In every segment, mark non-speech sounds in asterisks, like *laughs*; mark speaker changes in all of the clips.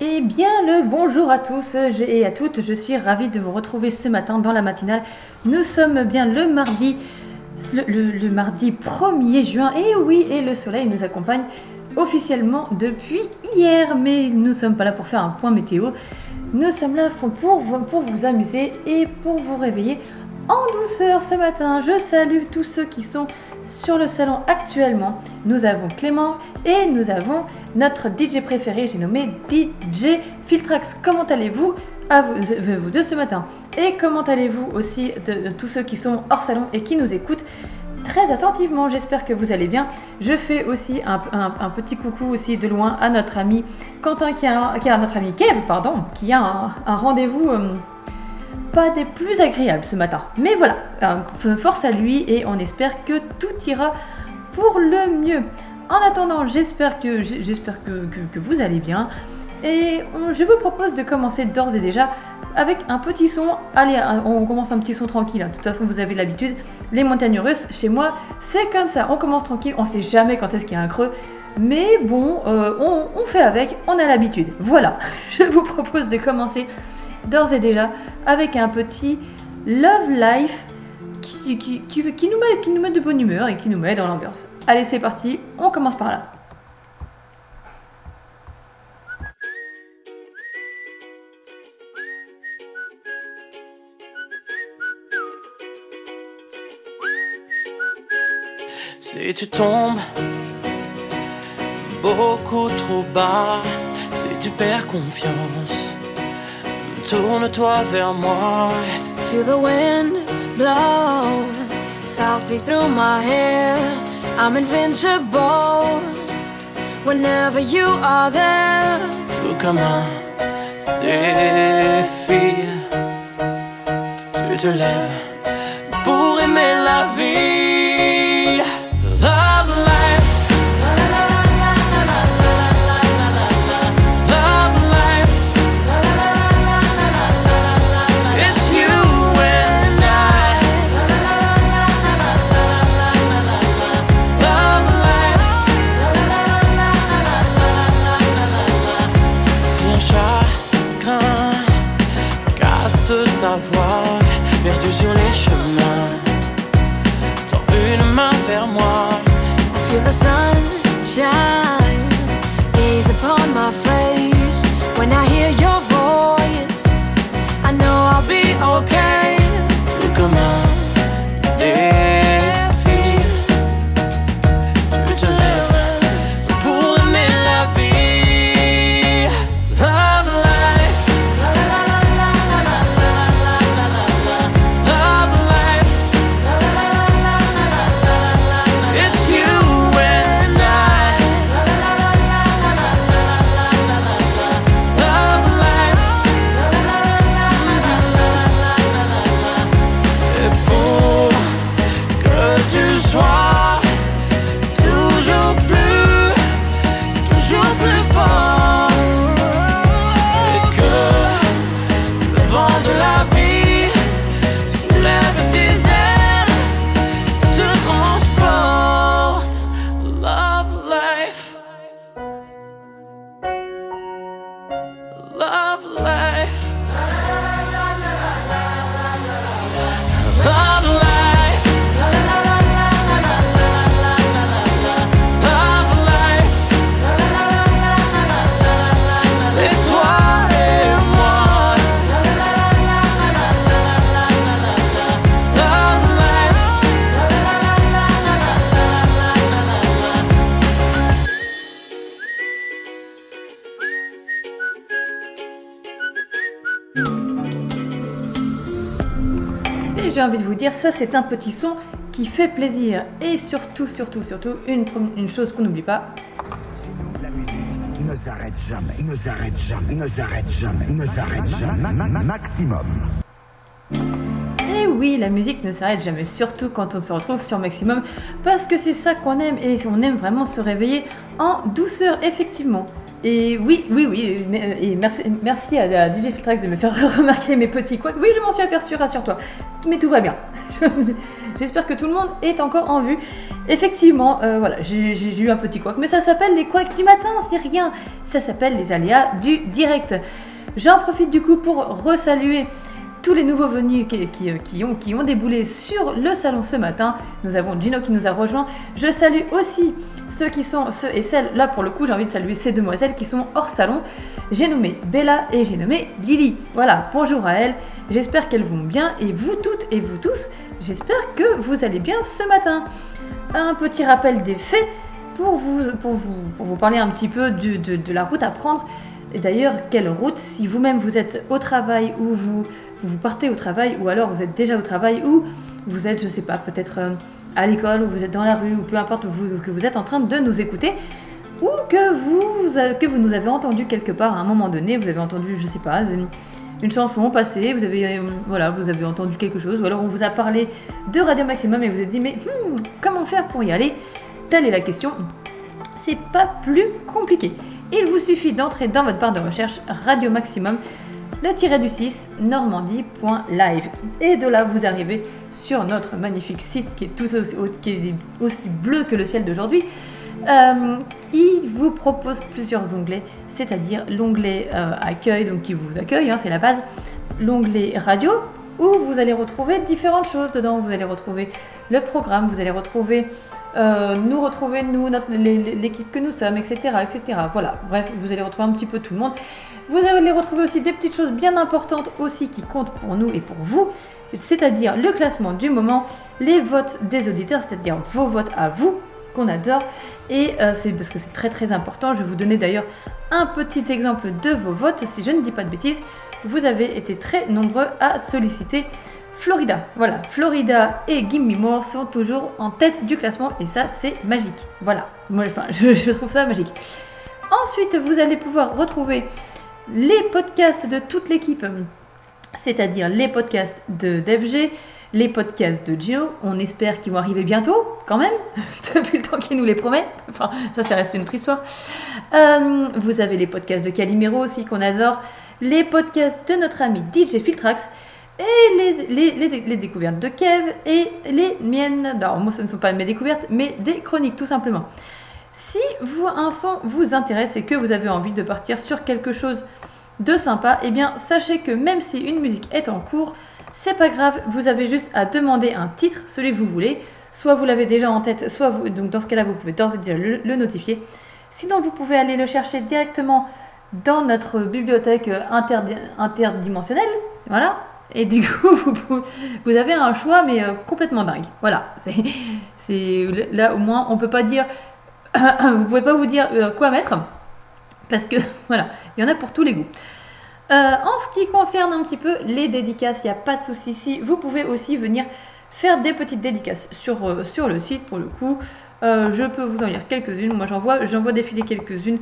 Speaker 1: Eh bien, le bonjour à tous et à toutes. Je suis ravie de vous retrouver ce matin dans la matinale. Nous sommes bien le mardi, le, mardi 1er juin. Et oui, et le soleil nous accompagne officiellement depuis hier. Mais nous ne sommes pas là pour faire un point météo. Nous sommes là pour vous amuser et pour vous réveiller en douceur ce matin. Je salue tous ceux qui sont sur le salon actuellement. Nous avons Clément et nous avons notre DJ préféré, j'ai nommé DJ Filtrax. Comment allez-vous? À vous, vous deux ce matin Et comment allez-vous aussi de, tous ceux qui sont hors salon et qui nous écoutent très attentivement? J'espère que vous allez bien. Je fais aussi un, petit coucou aussi de loin à notre ami Quentin qui a, qui a notre ami Kev, pardon, qui a un, rendez-vous. Euh, pas des plus agréables ce matin. Mais voilà, force à lui et on espère que tout ira pour le mieux. En attendant, j'espère que, j'espère que, vous allez bien. Et je vous propose de commencer d'ores et déjà avec un petit son. Allez, on commence un petit son tranquille. Hein. De toute façon, vous avez l'habitude. Les montagnes russes, chez moi, c'est comme ça. On commence tranquille. On sait jamais quand est-ce qu'il y a un creux. Mais bon, euh, on fait avec. On a l'habitude. Voilà. *laughs* Je vous propose de commencer d'ores et déjà avec un petit Love Life qui, nous met de bonne humeur et qui nous met dans l'ambiance. Allez, c'est parti, on commence par là.
Speaker 2: Si tu tombes beaucoup trop bas, si tu perds confiance Tourne-toi vers moi.
Speaker 3: Feel the wind blow softly through my hair. I'm invincible whenever you are there.
Speaker 2: Tout comme un défi, tu te lèves pour aimer la vie.
Speaker 1: Dire, ça c'est un petit son qui fait plaisir. Et surtout, surtout, surtout, une, une chose qu'on n'oublie pas.
Speaker 4: La musique ne s'arrête jamais, ne s'arrête jamais, ne s'arrête jamais, ne s'arrête jamais, maximum.
Speaker 1: Et oui, la musique ne s'arrête jamais, surtout quand on se retrouve sur Maximum, parce que c'est ça qu'on aime, et on aime vraiment se réveiller en douceur, effectivement. Et oui, oui, oui, et merci, à, DJ Filtrax de me faire *laughs* remarquer mes petits couacs. Oui, je m'en suis aperçu, rassure-toi. Mais tout va bien. *laughs* J'espère que tout le monde est encore en vue. Effectivement, euh, voilà, j'ai j'ai eu un petit couac, mais ça s'appelle les couacs du matin, c'est rien. Ça s'appelle les aléas du direct. J'en profite du coup pour resaluer tous les nouveaux venus qui, ont, qui ont déboulé sur le salon ce matin. Nous avons Gino qui nous a rejoint. Je salue aussi ceux qui sont, ceux et celles, là pour le coup, j'ai envie de saluer ces demoiselles qui sont hors salon. J'ai nommé Bella et j'ai nommé Lily. Voilà, bonjour à elles. J'espère qu'elles vont bien et vous toutes et vous tous, j'espère que vous allez bien ce matin. Un petit rappel des faits pour vous, pour vous, pour vous parler un petit peu de, de la route à prendre. Et d'ailleurs, quelle route Si vous-même vous êtes au travail ou vous, vous partez au travail ou alors vous êtes déjà au travail ou vous êtes, je sais pas, peut-être euh, à l'école ou vous êtes dans la rue ou peu importe que vous êtes en train de nous écouter ou que vous, euh, que vous nous avez entendu quelque part à un moment donné, vous avez entendu, je sais pas, une, une chanson passée, vous avez, euh, voilà, vous avez entendu quelque chose ou alors on vous a parlé de Radio Maximum et vous êtes dit mais hmm, comment faire pour y aller? Telle est la question. C'est pas plus compliqué. Il vous suffit d'entrer dans votre barre de recherche Radio Maximum, le tiret du 6, normandie.live. Et de là, vous arrivez sur notre magnifique site qui est tout aussi, bleu que le ciel d'aujourd'hui. Euh, il vous propose plusieurs onglets, c'est-à-dire l'onglet euh, accueil, donc qui vous accueille, hein, c'est la base, l'onglet radio, où vous allez retrouver différentes choses dedans. Vous allez retrouver le programme, vous allez retrouver euh, nous retrouver, nous, l'équipe que nous sommes, etc., etc. Voilà, bref, vous allez retrouver un petit peu tout le monde. Vous allez retrouver aussi des petites choses bien importantes aussi qui comptent pour nous et pour vous, c'est-à-dire le classement du moment, les votes des auditeurs, c'est-à-dire vos votes à vous, qu'on adore. Et euh, c'est parce que c'est très très important. Je vais vous donner d'ailleurs un petit exemple de vos votes, si je ne dis pas de bêtises. Vous avez été très nombreux à solliciter Florida. Voilà, Florida et Gimme More sont toujours en tête du classement et ça c'est magique. Voilà, moi enfin, *laughs* je, trouve ça magique. Ensuite, vous allez pouvoir retrouver les podcasts de toute l'équipe, c'est-à-dire les podcasts de DevG, les podcasts de Gino. On espère qu'ils vont arriver bientôt, quand même, *laughs* depuis le temps qu'il nous les promet. Enfin, ça, ça reste une autre histoire. Euh, vous avez les podcasts de Calimero aussi, qu'on adore, les podcasts de notre ami DJ Filtrax, et les, les, les- découvertes de Kev, et les miennes. Alors, moi, ce ne sont pas mes découvertes, mais des chroniques, tout simplement. Si vous, un son vous intéresse et que vous avez envie de partir sur quelque chose de sympa, eh bien sachez que même si une musique est en cours, c'est pas grave, vous avez juste à demander un titre, celui que vous voulez. Soit vous l'avez déjà en tête, soit vous, donc dans ce cas-là, vous pouvez d'ores et déjà le, le notifier. Sinon, vous pouvez aller le chercher directement dans notre bibliothèque euh, interdi- interdimensionnelle. Voilà. Et du coup, *laughs* vous, avez un choix, mais euh, complètement dingue. Voilà. *laughs* C'est, là, au moins, on peut pas dire. *clears throat* vous pouvez pas vous dire euh, quoi mettre. Parce que, *laughs* voilà, il y en a pour tous les goûts. Euh, en ce qui concerne un petit peu les dédicaces, il n'y a pas de souci. Si vous pouvez aussi venir faire des petites dédicaces sur, sur le site pour le coup. Je peux vous en lire quelques-unes. Moi, j'en vois, j'en vois défiler quelques-unes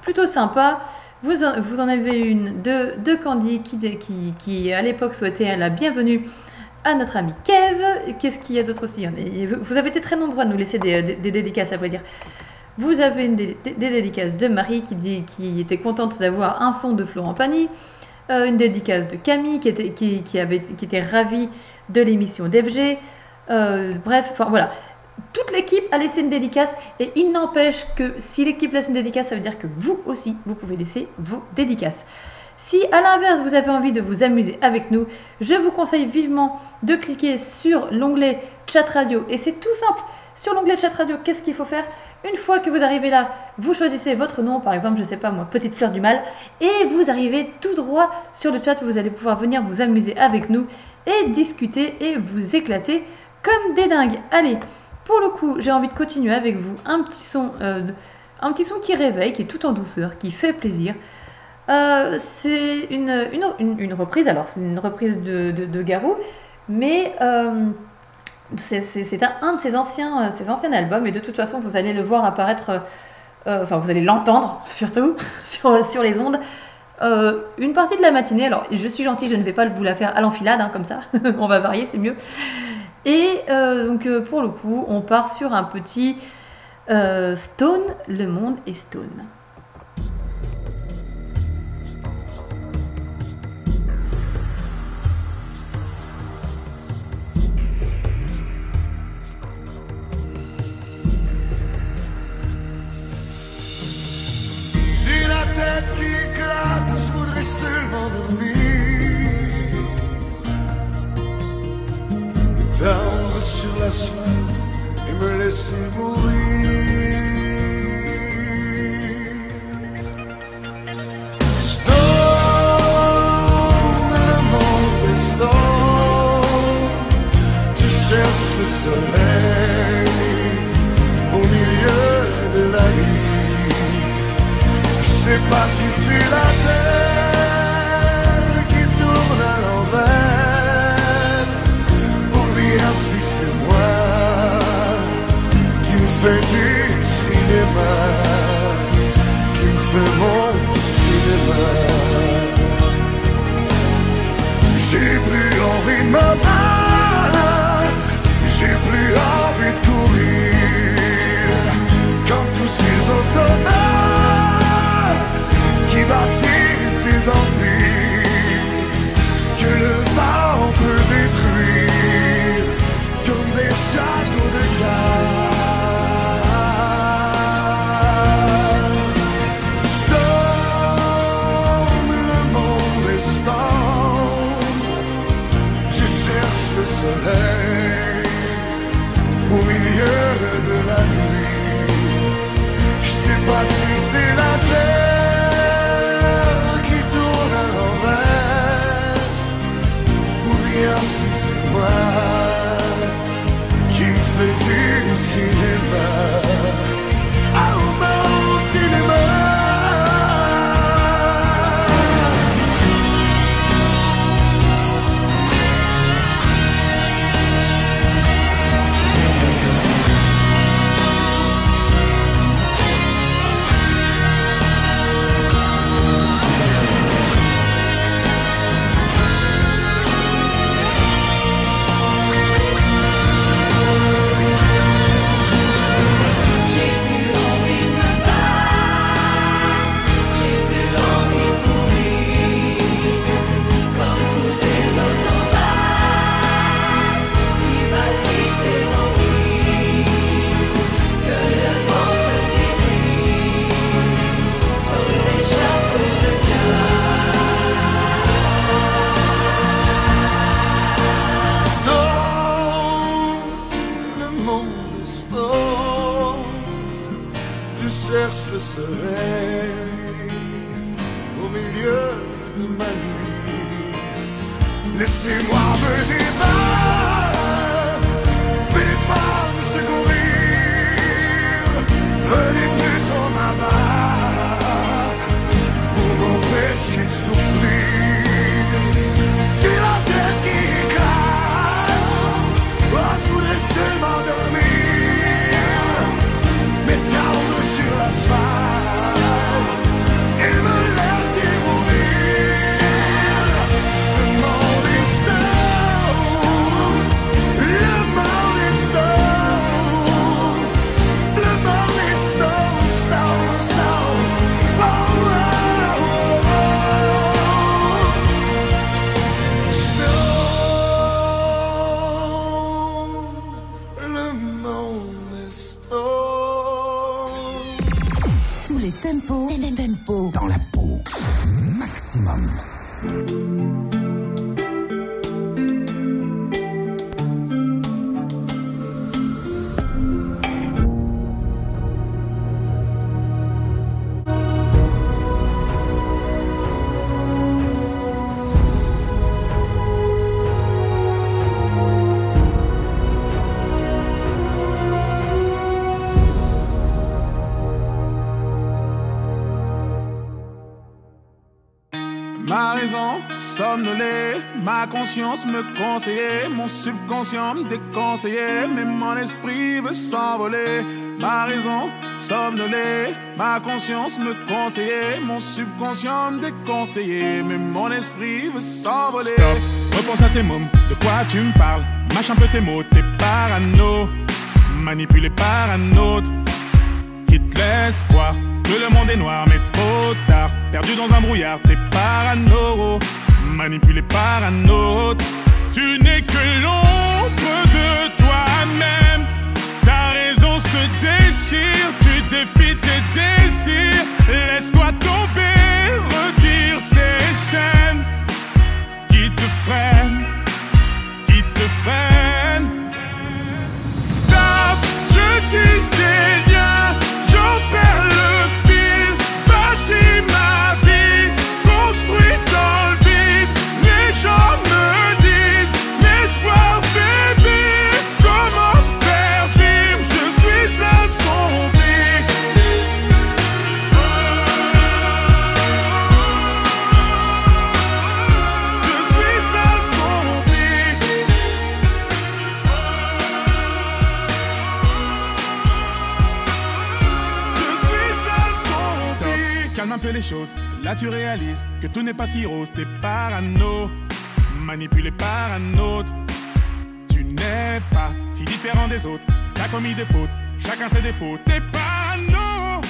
Speaker 1: plutôt sympas. Vous en, avez une de, de Candy qui, qui, qui, à l'époque, souhaitait la bienvenue à notre ami Kev. Qu'est-ce qu'il y a d'autre aussi Vous avez été très nombreux à nous laisser des, des- dédicaces, à vrai dire. Vous avez une des, dédicaces de Marie qui, dit, qui était contente d'avoir un son de Florent Pagny. Euh, une dédicace de Camille qui était, qui, était ravie de l'émission d'FG. Euh, bref, voilà. Toute l'équipe a laissé une dédicace et il n'empêche que si l'équipe laisse une dédicace, ça veut dire que vous aussi, vous pouvez laisser vos dédicaces. Si à l'inverse, vous avez envie de vous amuser avec nous, je vous conseille vivement de cliquer sur l'onglet Chat Radio. Et c'est tout simple. Sur l'onglet Chat Radio, qu'est-ce qu'il faut faire? Une fois que vous arrivez là, vous choisissez votre nom, par exemple, je sais pas moi, Petite Fleur du Mal, et vous arrivez tout droit sur le chat. Vous allez pouvoir venir vous amuser avec nous et discuter et vous éclater comme des dingues. Allez, pour le coup, j'ai envie de continuer avec vous un petit son, euh, un petit son qui réveille, qui est tout en douceur, qui fait plaisir. Euh, c'est une, reprise, alors c'est une reprise de, Garou, mais euh, c'est- un, de ses anciens, ses anciens albums, et de toute façon, vous allez le voir apparaître, enfin, vous allez l'entendre *laughs* surtout *laughs* sur, les ondes. une partie de la matinée, alors je suis gentille, je ne vais pas vous la faire à l'enfilade, hein, comme ça, *laughs* on va varier, c'est mieux. Et euh, donc euh, pour le coup, on part sur un petit euh, stone, le monde est stone.
Speaker 5: L'asphalte et me laisser mourir. Stone, le monde est stone. Je cherche le soleil au milieu de la nuit. Je sais pas si c'est la terre cinéma, qui me fait mon cinéma. J'ai plus envie de me Je sais pas si c'est
Speaker 6: conscience me conseillait, mon subconscient me déconseillait, mais mon esprit veut s'envoler. Ma raison somnolée, ma conscience me conseillait, mon subconscient me déconseillait, mais mon esprit veut s'envoler. Stop, repense à tes mômes, de quoi tu me parles? Mâche un peu tes mots, t'es parano, manipulé par un autre qui te laisse croire que le monde est noir, mais trop tard. Perdu dans un brouillard, t'es parano, manipulé par un autre. Tu n'es que l'ombre de toi-même. Ta raison se déchire, tu défies tes désirs. Laisse-toi tomber, retire ces chaînes qui te freinent, qui te freinent. Là, tu réalises que tout n'est pas si rose. T'es parano, manipulé par un autre. Tu n'es pas si différent des autres. T'as commis des fautes, chacun ses défauts. T'es parano,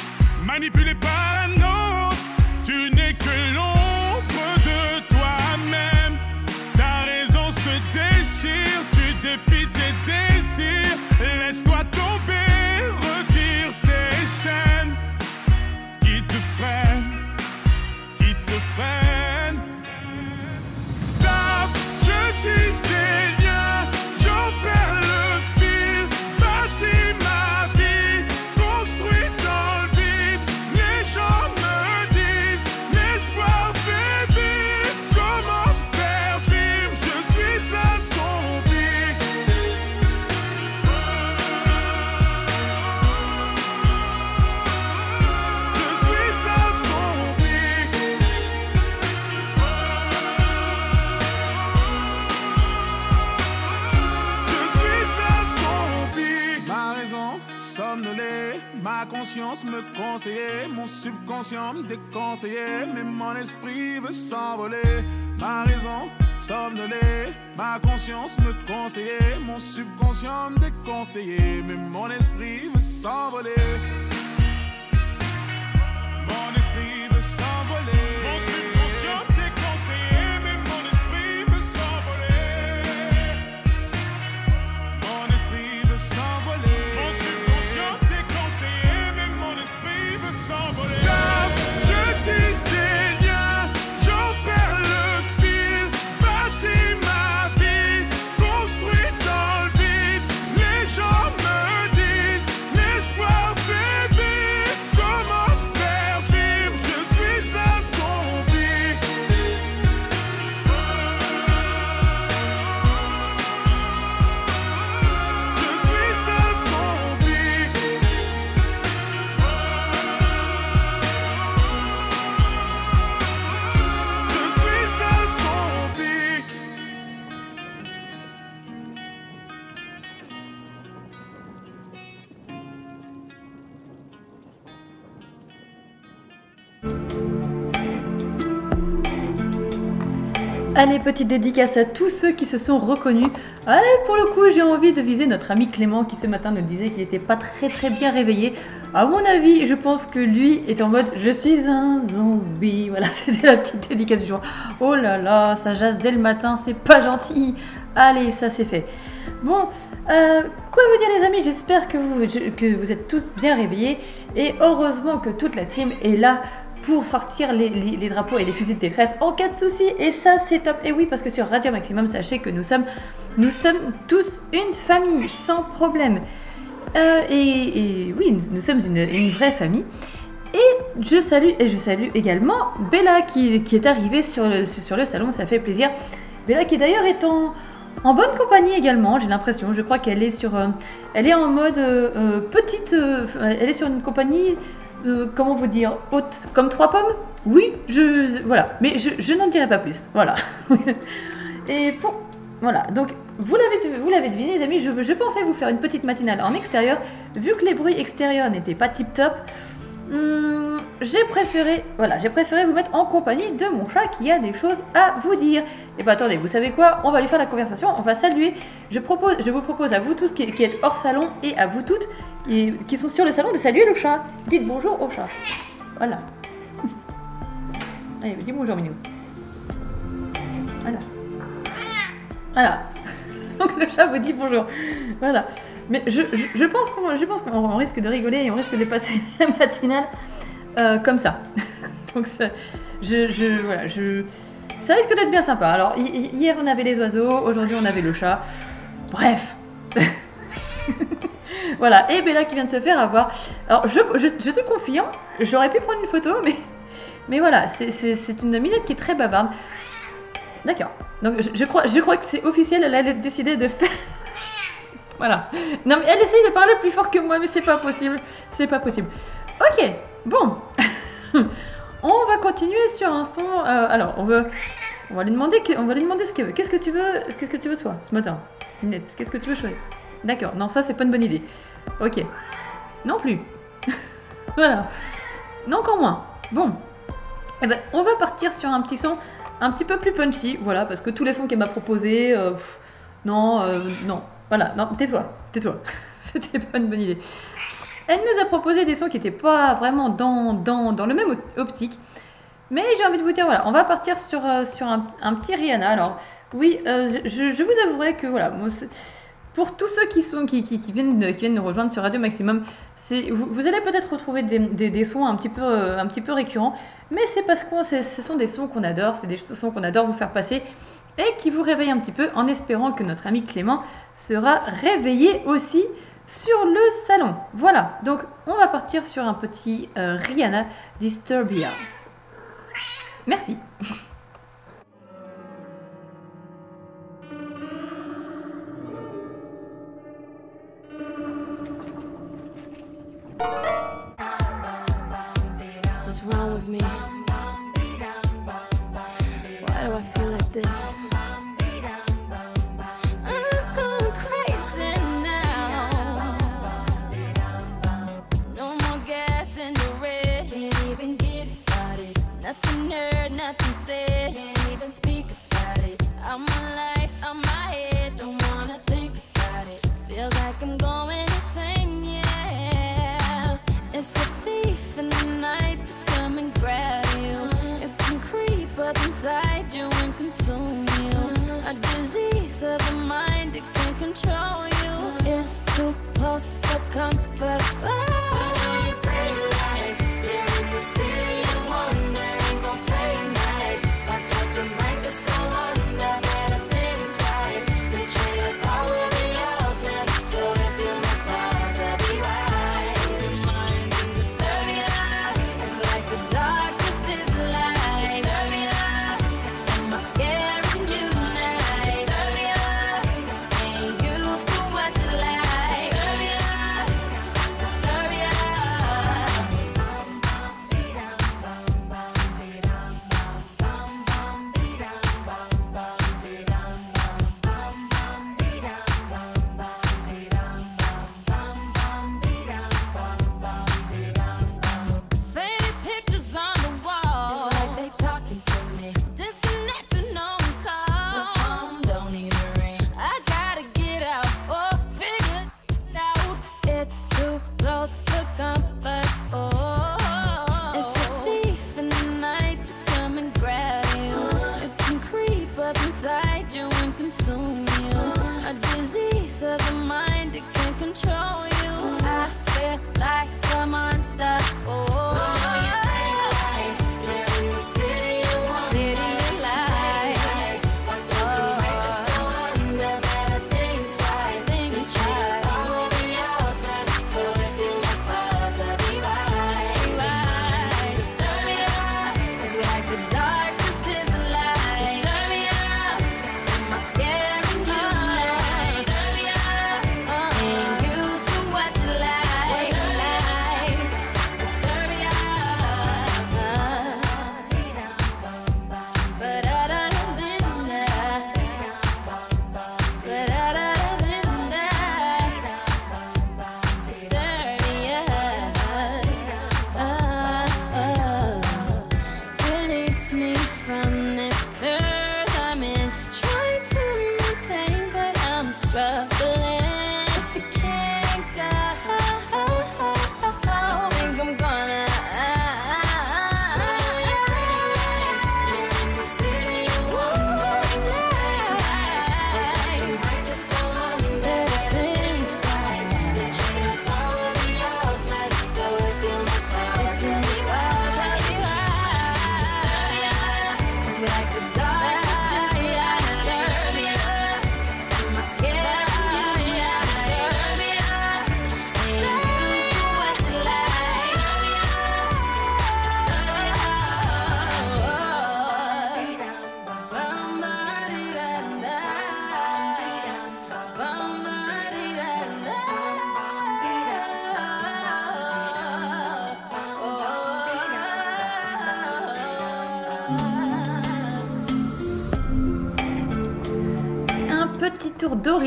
Speaker 6: manipulé par un autre. Tu n'es que l'ombre de toi-même. Ta raison se déchire, conscience me conseillait, mon subconscient me déconseillait, mais mon esprit veut s'envoler. Ma raison somnolée, ma conscience me conseillait, mon subconscient me déconseillait, mais mon esprit veut s'envoler.
Speaker 1: Allez, petite dédicace à tous ceux qui se sont reconnus. Allez, pour le coup, j'ai envie de viser notre ami Clément qui ce matin nous disait qu'il n'était pas très très bien réveillé. À mon avis, je pense que lui est en mode je suis un zombie. Voilà, *laughs* c'était la petite dédicace du jour. Oh là là, ça jase dès le matin, c'est pas gentil. Allez, ça c'est fait. Bon, euh, quoi vous dire les amis, j'espère que vous, je- que vous êtes tous bien réveillés. Et heureusement que toute la team est là pour sortir les, drapeaux et les fusils de détresse en cas de souci. Et ça, c'est top. Et oui, parce que sur Radio Maximum, sachez que nous sommes, nous sommes tous une famille, sans problème. Euh, et, oui, nous, sommes une, vraie famille. Et je salue, et je salue également Bella qui, qui est arrivée sur le, sur le salon, ça fait plaisir. Bella qui d'ailleurs est en, bonne compagnie également, j'ai l'impression. Je crois qu'elle est sur, euh, elle est en mode euh, petite, elle est sur une compagnie, euh, comment vous dire, haute, comme trois pommes. Oui, je, voilà, mais je, n'en dirai pas plus. Voilà. *laughs* et pour, voilà, donc vous l'avez, deviné, les amis, je, pensais vous faire une petite matinale en extérieur, vu que les bruits extérieurs n'étaient pas tip top. Hmm, j'ai préféré, voilà, j'ai préféré vous mettre en compagnie de mon chat qui a des choses à vous dire. Et bah attendez, vous savez quoi? On va lui faire la conversation, on va saluer. Je propose, je vous propose à vous tous qui êtes hors salon et à vous toutes qui, qui sont sur le salon de saluer le chat. Dites bonjour au chat. Voilà. Allez, dis bonjour Minou. Voilà. Voilà. *laughs* Donc le chat vous dit bonjour. Voilà. Mais je, je, pense qu'on je risque de rigoler et on risque de passer *laughs* la matinale euh, comme ça. *laughs* Donc ça, je, je, voilà, je, ça risque d'être bien sympa. Alors hi- hi- hier on avait les oiseaux, aujourd'hui on avait le chat. Bref. Voilà. Et Bella qui vient de se faire avoir. Alors je, je, je te confirme, j'aurais pu prendre une photo, mais, mais voilà, c'est- une minette qui est très bavarde. D'accord. Donc je, crois, je crois que c'est officiel, elle a décidé de faire. *laughs* voilà. Non mais elle essaye de parler plus fort que moi, mais c'est pas possible. C'est pas possible. Ok, bon. *laughs* on va continuer sur un son. euh, alors, on va, on va lui demander, on va lui demander ce qu'elle veut. Qu'est-ce que tu veux, qu'est-ce que tu veux toi ce matin, Ninette Qu'est-ce que tu veux choisir D'accord. Non, ça, c'est pas une bonne idée. Ok. Non plus. *laughs* voilà. Non, encore moins.
Speaker 7: Bon. Eh ben, on va partir sur un petit son un petit peu plus punchy, voilà, parce que tous les sons qu'elle m'a proposés, euh, non, euh, non, voilà, non, tais-toi, tais-toi, *laughs* c'était pas une bonne idée. Elle nous a proposé des sons qui n'étaient pas vraiment dans, le même optique, mais j'ai envie de vous dire, voilà, on va partir sur, euh, un, petit Rihanna. Alors, oui, je, vous avouerai que, voilà, pour tous ceux qui, sont, qui, viennent, qui viennent nous rejoindre sur Radio Maximum, vous, vous, allez peut-être retrouver des, sons un petit peu, un petit peu récurrents, mais c'est parce que ce sont des sons qu'on adore, c'est des sons qu'on adore vous faire passer et qui vous réveillent un petit peu en espérant que notre ami Clément sera réveillé aussi sur le salon. Voilà, donc on va partir sur un petit euh, Rihanna Disturbia. Merci. *laughs*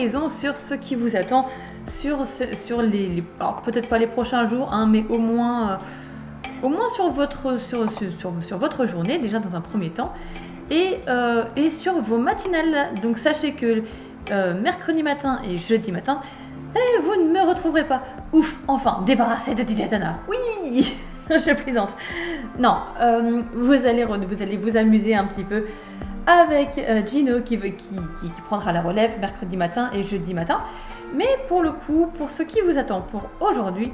Speaker 7: sur ce qui vous attend sur, sur les, alors peut-être pas les prochains jours, hein, mais au moins, euh,
Speaker 1: au moins sur, votre, sur, sur, sur, votre journée, déjà dans un premier temps, et, euh, et sur vos matinales. Donc sachez que euh, mercredi matin et jeudi matin, eh, vous ne me retrouverez pas. Ouf, enfin, débarrassé de DJ Tana. Oui *laughs* Je plaisante. Non, vous, allez, vous allez vous amuser un petit peu avec euh, Gino qui, prendra la relève mercredi matin et jeudi matin. Mais pour le coup, pour ce qui vous attend pour aujourd'hui,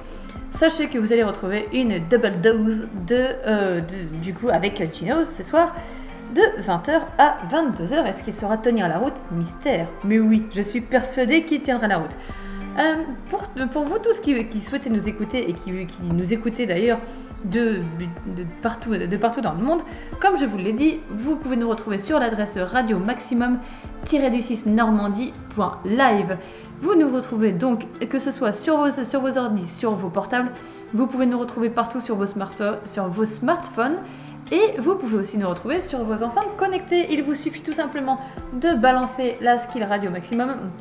Speaker 1: sachez que vous allez retrouver une double dose de, euh, du coup avec Gino ce soir de 20h à 22h. Est-ce qu'il saura tenir la route? Mystère. Mais oui, je suis persuadée qu'il tiendra la route. Euh, pour, vous tous qui, qui souhaitez nous écouter et qui, nous écoutez d'ailleurs de, partout, de partout dans le monde, comme je vous l'ai dit, vous pouvez nous retrouver sur l'adresse radio maximum-du6 normandie.live. Vous nous retrouvez donc, que ce soit sur vos, sur ordi, sur vos portables, vous pouvez nous retrouver partout sur vos, sur vos smartphones. Et vous pouvez aussi nous retrouver sur vos enceintes connectées. Il vous suffit tout simplement de balancer la skill radio maximum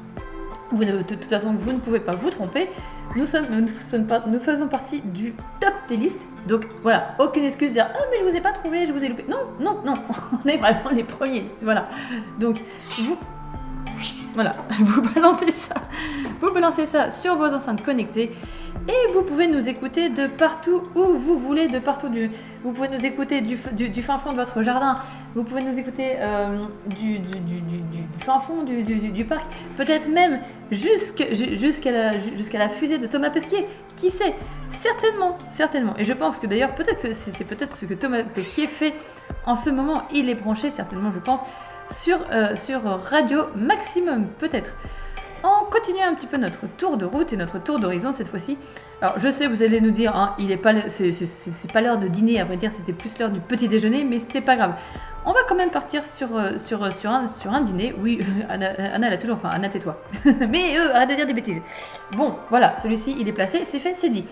Speaker 1: vous de toute façon, vous ne pouvez pas vous tromper. Nous, sommes, nous, faisons partie du top des listes. Donc voilà, aucune excuse de dire Ah, mais je vous ai pas trouvé, je vous ai loupé. Non, non, non, *laughs* on est vraiment les premiers. Voilà. Donc, vous. Voilà, *laughs* vous balancez ça. Vous balancez ça sur vos enceintes connectées. Et vous pouvez nous écouter de partout où vous voulez, de partout du. Vous pouvez nous écouter du, fin fond de votre jardin. Vous pouvez nous écouter euh, du, du- fin fond du, parc. Peut-être même jusqu'à la, la fusée de Thomas Pesquet. Qui sait? Certainement, certainement. Et je pense que d'ailleurs, peut-être c'est peut-être ce que Thomas Pesquet fait en ce moment. Il est branché, certainement, je pense, sur, euh, sur Radio Maximum, peut-être. On continue un petit peu notre tour de route et notre tour d'horizon cette fois-ci. Alors je sais, vous allez nous dire, hein, il est pas, c'est, pas l'heure de dîner, à vrai dire, c'était plus l'heure du petit déjeuner, mais c'est pas grave. On va quand même partir sur, euh, sur, sur, un, sur un dîner. Oui, *laughs* Anna, elle a toujours, enfin, Anna, tais-toi. *laughs* mais euh, arrête de dire des bêtises. Bon, voilà, celui-ci, il est placé, c'est fait, c'est dit.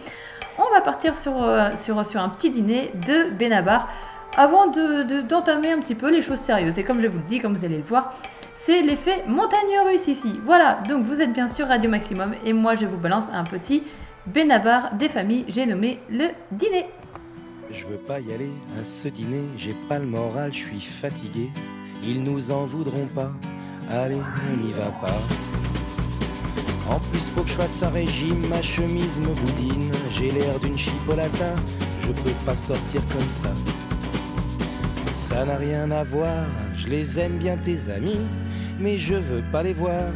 Speaker 1: On va partir sur, euh, sur, sur un petit dîner de Benabar avant de- de- d'entamer un petit peu les choses sérieuses. Et comme je vous le dis, comme vous allez le voir, c'est l'effet montagne russe ici. Voilà, donc vous êtes bien sur Radio Maximum et moi je vous balance un petit Benabar des familles, j'ai nommé le dîner.
Speaker 8: Je veux pas y aller à ce dîner, j'ai pas le moral, je suis fatigué. Ils nous en voudront pas, allez, on n'y va pas. En plus, faut que je fasse un régime, ma chemise me boudine. J'ai l'air d'une chipolata, je peux pas sortir comme ça. Ça n'a rien à voir, je les aime bien tes amis, mais je veux pas les voir.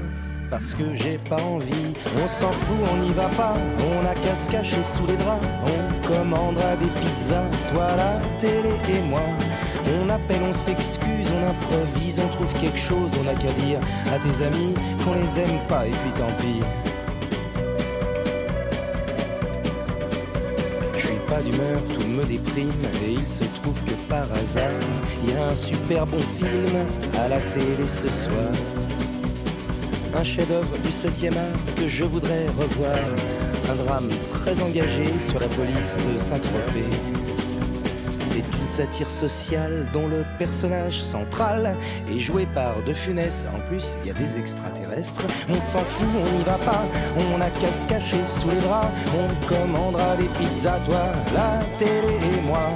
Speaker 8: Parce que j'ai pas envie, on s'en fout, on n'y va pas, on a qu'à se cacher sous les draps, on commandera des pizzas, toi la télé et moi. On appelle, on s'excuse, on improvise, on trouve quelque chose, on a qu'à dire à tes amis qu'on les aime pas et puis tant pis. D'humeur, tout me déprime et il se trouve que par hasard, il y a un super bon film à la télé ce soir. Un chef-d'œuvre du 7e art que je voudrais revoir. Un drame très engagé sur la police de Saint-Tropez. C'est une satire sociale dont le personnage central est joué par De Funès. En plus, il y a des extraterrestres. On s'en fout, on n'y va pas. On a qu'à se cacher sous les draps. On commandera des pizzas, toi, la télé et moi.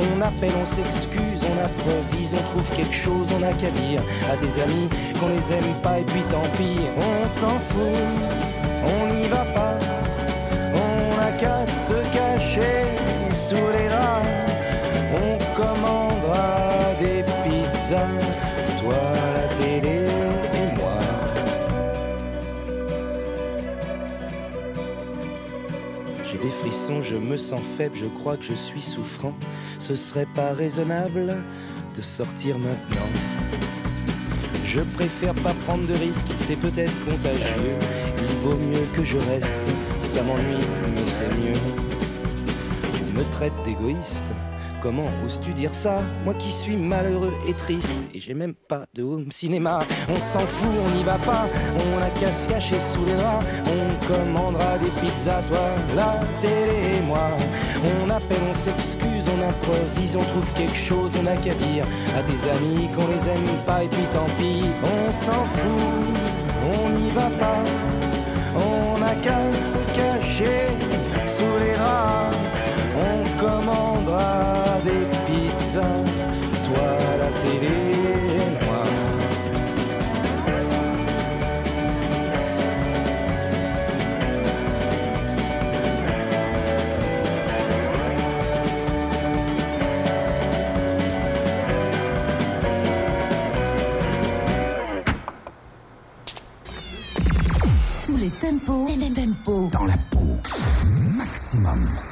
Speaker 8: On appelle, on s'excuse, on improvise, on trouve quelque chose, on a qu'à dire à tes amis qu'on les aime pas et puis tant pis. On s'en fout, on n'y va pas. On a qu'à se cacher sous les draps. On commandera des pizzas, toi la télé et moi. J'ai des frissons, je me sens faible, je crois que je suis souffrant. Ce serait pas raisonnable de sortir maintenant. Je préfère pas prendre de risques, c'est peut-être contagieux. Il vaut mieux que je reste, ça m'ennuie, mais c'est mieux. Tu me traites d'égoïste. Comment oses-tu dire ça Moi qui suis malheureux et triste Et j'ai même pas de home cinéma. On s'en fout, on n'y va pas On a qu'à se cacher sous les draps. On commandera des pizzas, toi, la télé et moi. On appelle, on s'excuse, on improvise On trouve quelque chose, on a qu'à dire À tes amis qu'on les aime pas Et puis tant pis, on s'en fout On n'y va pas. On a qu'à se cacher sous les draps. On commandera toi la télé est noire.
Speaker 9: Tous les tempos, tempos dans la peau. Maximum.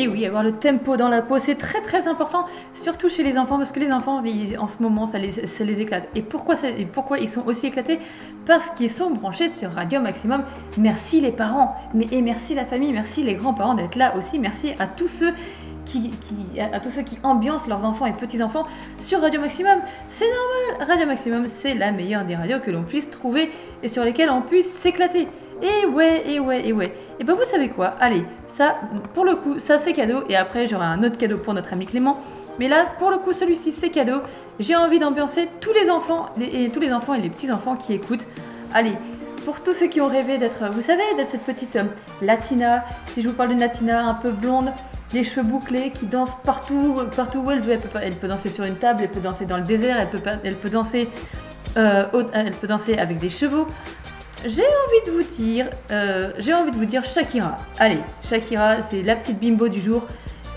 Speaker 1: Et oui, avoir le tempo dans la peau, c'est très très important, surtout chez les enfants, parce que les enfants, en ce moment, ça les, éclate. Et pourquoi, ils sont aussi éclatés? Parce qu'ils sont branchés sur Radio Maximum. Merci les parents, mais, et merci la famille, merci les grands-parents d'être là aussi, merci à tous ceux qui, à tous ceux qui ambiancent leurs enfants et petits-enfants sur Radio Maximum. C'est normal, Radio Maximum, c'est la meilleure des radios que l'on puisse trouver et sur lesquelles on puisse s'éclater. Et ouais, et ouais, et ouais. Et ben vous savez quoi? Allez, ça, pour le coup, ça c'est cadeau. Et après, j'aurai un autre cadeau pour notre ami Clément. Mais là, pour le coup, celui-ci c'est cadeau. J'ai envie d'ambiancer tous les enfants et tous les enfants et les petits enfants qui écoutent. Allez, pour tous ceux qui ont rêvé d'être, vous savez, d'être cette petite euh, latina. Si je vous parle d'une latina un peu blonde, les cheveux bouclés, qui danse partout, partout où elle veut. Elle peut, elle peut danser sur une table, elle peut danser dans le désert, elle peut, elle peut danser, euh, elle peut danser avec des chevaux. J'ai envie de vous dire, euh, j'ai envie de vous dire Shakira. Allez, Shakira, c'est la petite bimbo du jour.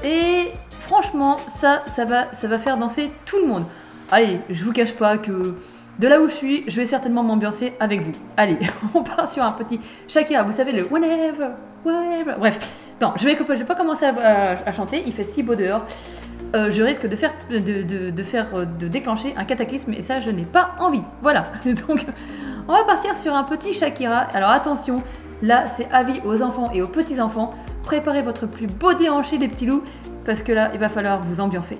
Speaker 1: Et franchement, ça, ça va, ça va faire danser tout le monde. Allez, je vous cache pas que de là où je suis, je vais certainement m'ambiancer avec vous. Allez, *laughs* on part sur un petit Shakira. Vous savez le whenever, whenever. Bref, non, je vais, je vais pas commencer à, à- à chanter. Il fait si beau dehors. Euh, je risque de faire, de, faire, euh, de déclencher un cataclysme et ça, je n'ai pas envie. Voilà. *laughs* Donc, on va partir sur un petit Shakira. Alors attention, là, c'est avis aux enfants et aux petits enfants. Préparez votre plus beau déhanché, les petits loups, parce que là, il va falloir vous ambiancer.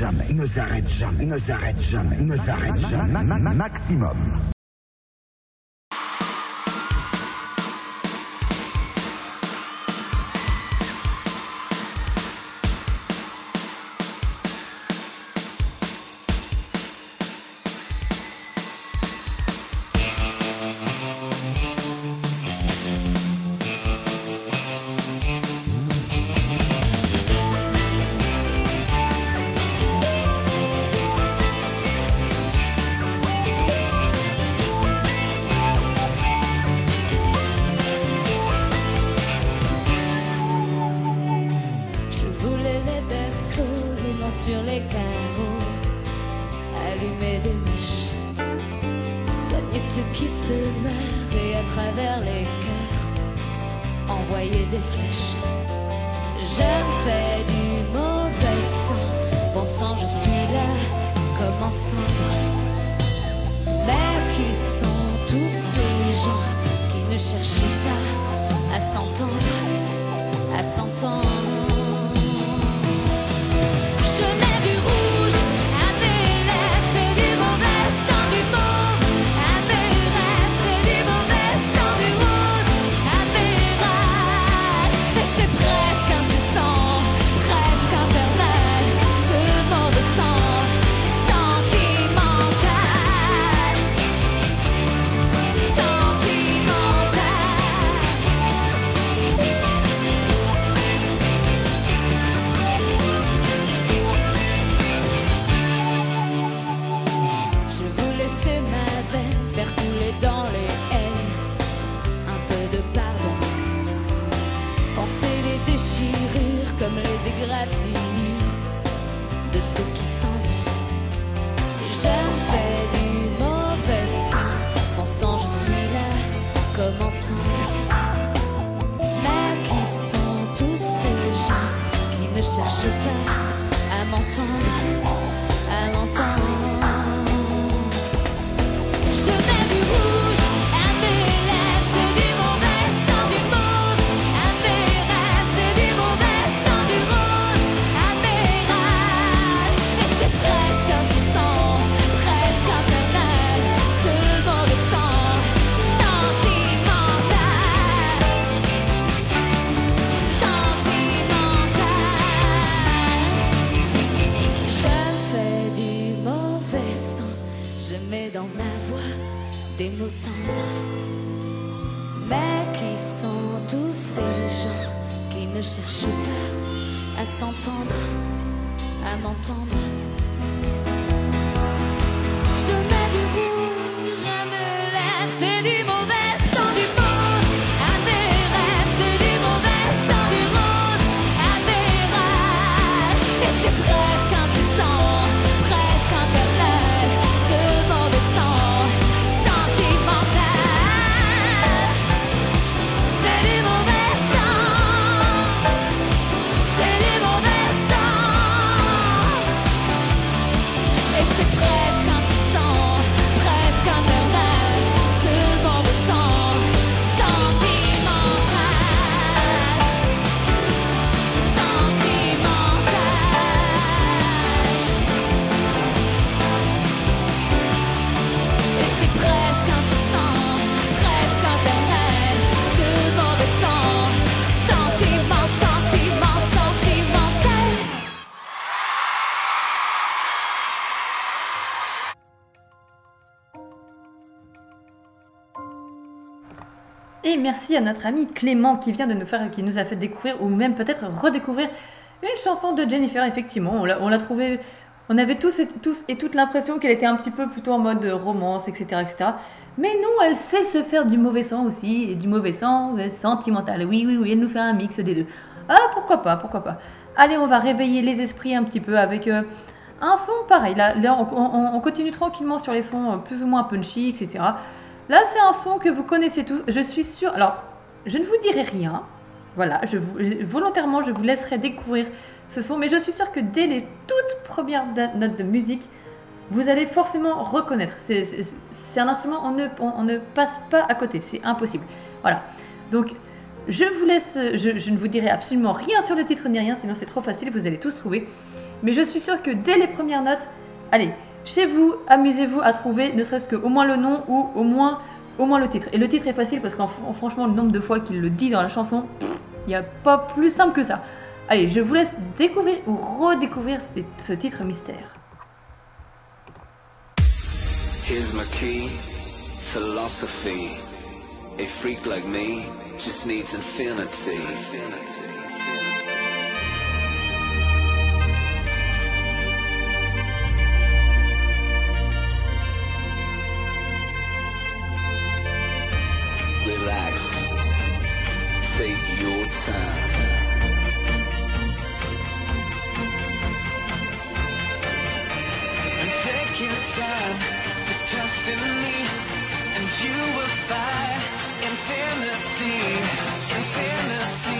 Speaker 10: Jamais, ne s'arrête jamais, ne s'arrête jamais, ne s'arrête jamais. Ma- ma- Maximum.
Speaker 11: À
Speaker 1: notre ami Clément qui vient de nous faire, qui nous a fait découvrir ou même peut-être redécouvrir une chanson de Jennifer. Effectivement, on l'a, on l'a trouvée. On avait tous et, tous et toute l'impression qu'elle était un petit peu plutôt en mode romance, etc., etc. Mais non, elle sait se faire du mauvais sang aussi, et du mauvais sang euh, sentimental. Oui, oui, oui, elle nous fait un mix des deux. Ah, pourquoi pas, pourquoi pas. Allez, on va réveiller les esprits un petit peu avec euh, un son pareil. Là, on continue tranquillement sur les sons euh, plus ou moins punchy, etc. Là, c'est un son que vous connaissez tous. Je suis sûre. Alors, je ne vous dirai rien. Voilà, volontairement, je vous laisserai découvrir ce son. Mais je suis sûre que dès les toutes premières notes de musique, vous allez forcément reconnaître. C'est- un instrument, on ne, on, on ne passe pas à côté. C'est impossible. Voilà. Donc, Je vous laisse, je, je ne vous dirai absolument rien sur le titre ni rien, sinon c'est trop facile, vous allez tous trouver. Mais je suis sûre que dès les premières notes, allez, chez vous, amusez-vous à trouver ne serait-ce que au moins le nom ou au moins, au moins le titre. Et le titre est facile parce qu'en franchement, le nombre de fois qu'il le dit dans la chanson, il n'y a pas plus simple que ça. Allez, je vous laisse découvrir ou redécouvrir ce, ce titre mystère.
Speaker 12: Here's my key, philosophy. A freak like me just needs infinity. Take your time. And take your time to trust in me, and you will find infinity, infinity.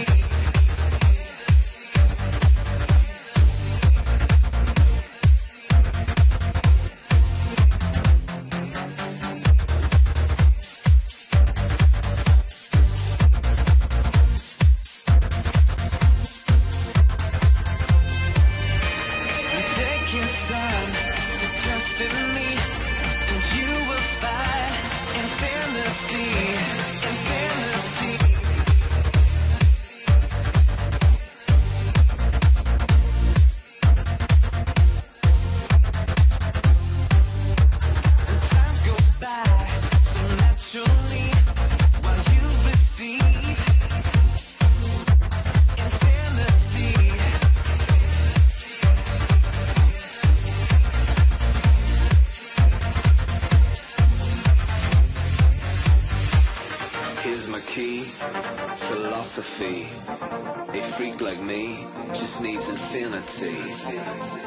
Speaker 12: Infinity. Relax,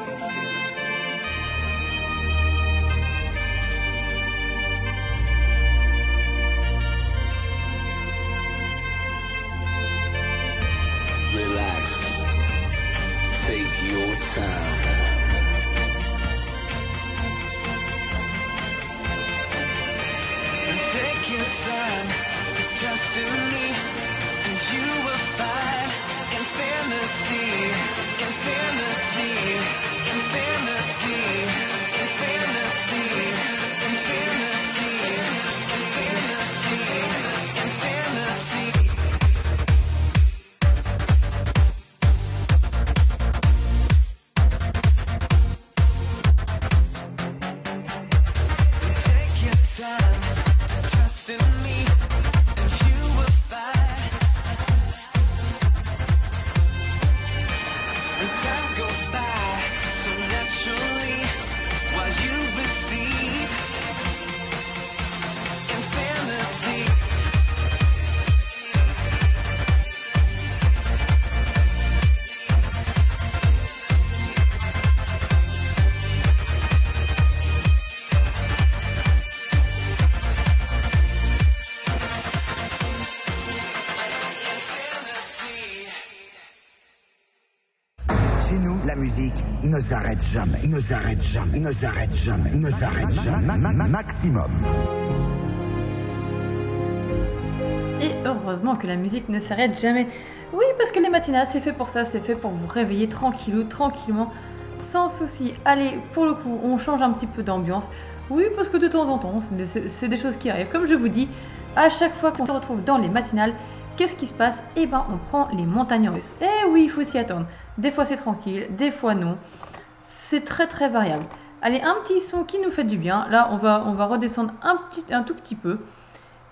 Speaker 10: jamais, ne s'arrête jamais, ne s'arrête jamais, ne s'arrête jamais. Ma- ma- ma- Maximum.
Speaker 1: Et heureusement que la musique ne s'arrête jamais. Oui, parce que les matinales, c'est fait pour ça, c'est fait pour vous réveiller tranquillou, tranquillement, sans souci. Allez, pour le coup, on change un petit peu d'ambiance. Oui, parce que de temps en temps, c'est des, c'est des choses qui arrivent. Comme je vous dis, à chaque fois qu'on se retrouve dans les matinales, qu'est-ce qui se passe? Eh ben, on prend les montagnes russes. Eh oui, il faut s'y attendre. Des fois c'est tranquille, des fois non. C'est très très variable. Allez, un petit son qui nous fait du bien. Là, on va, on va redescendre un, petit, un tout petit peu.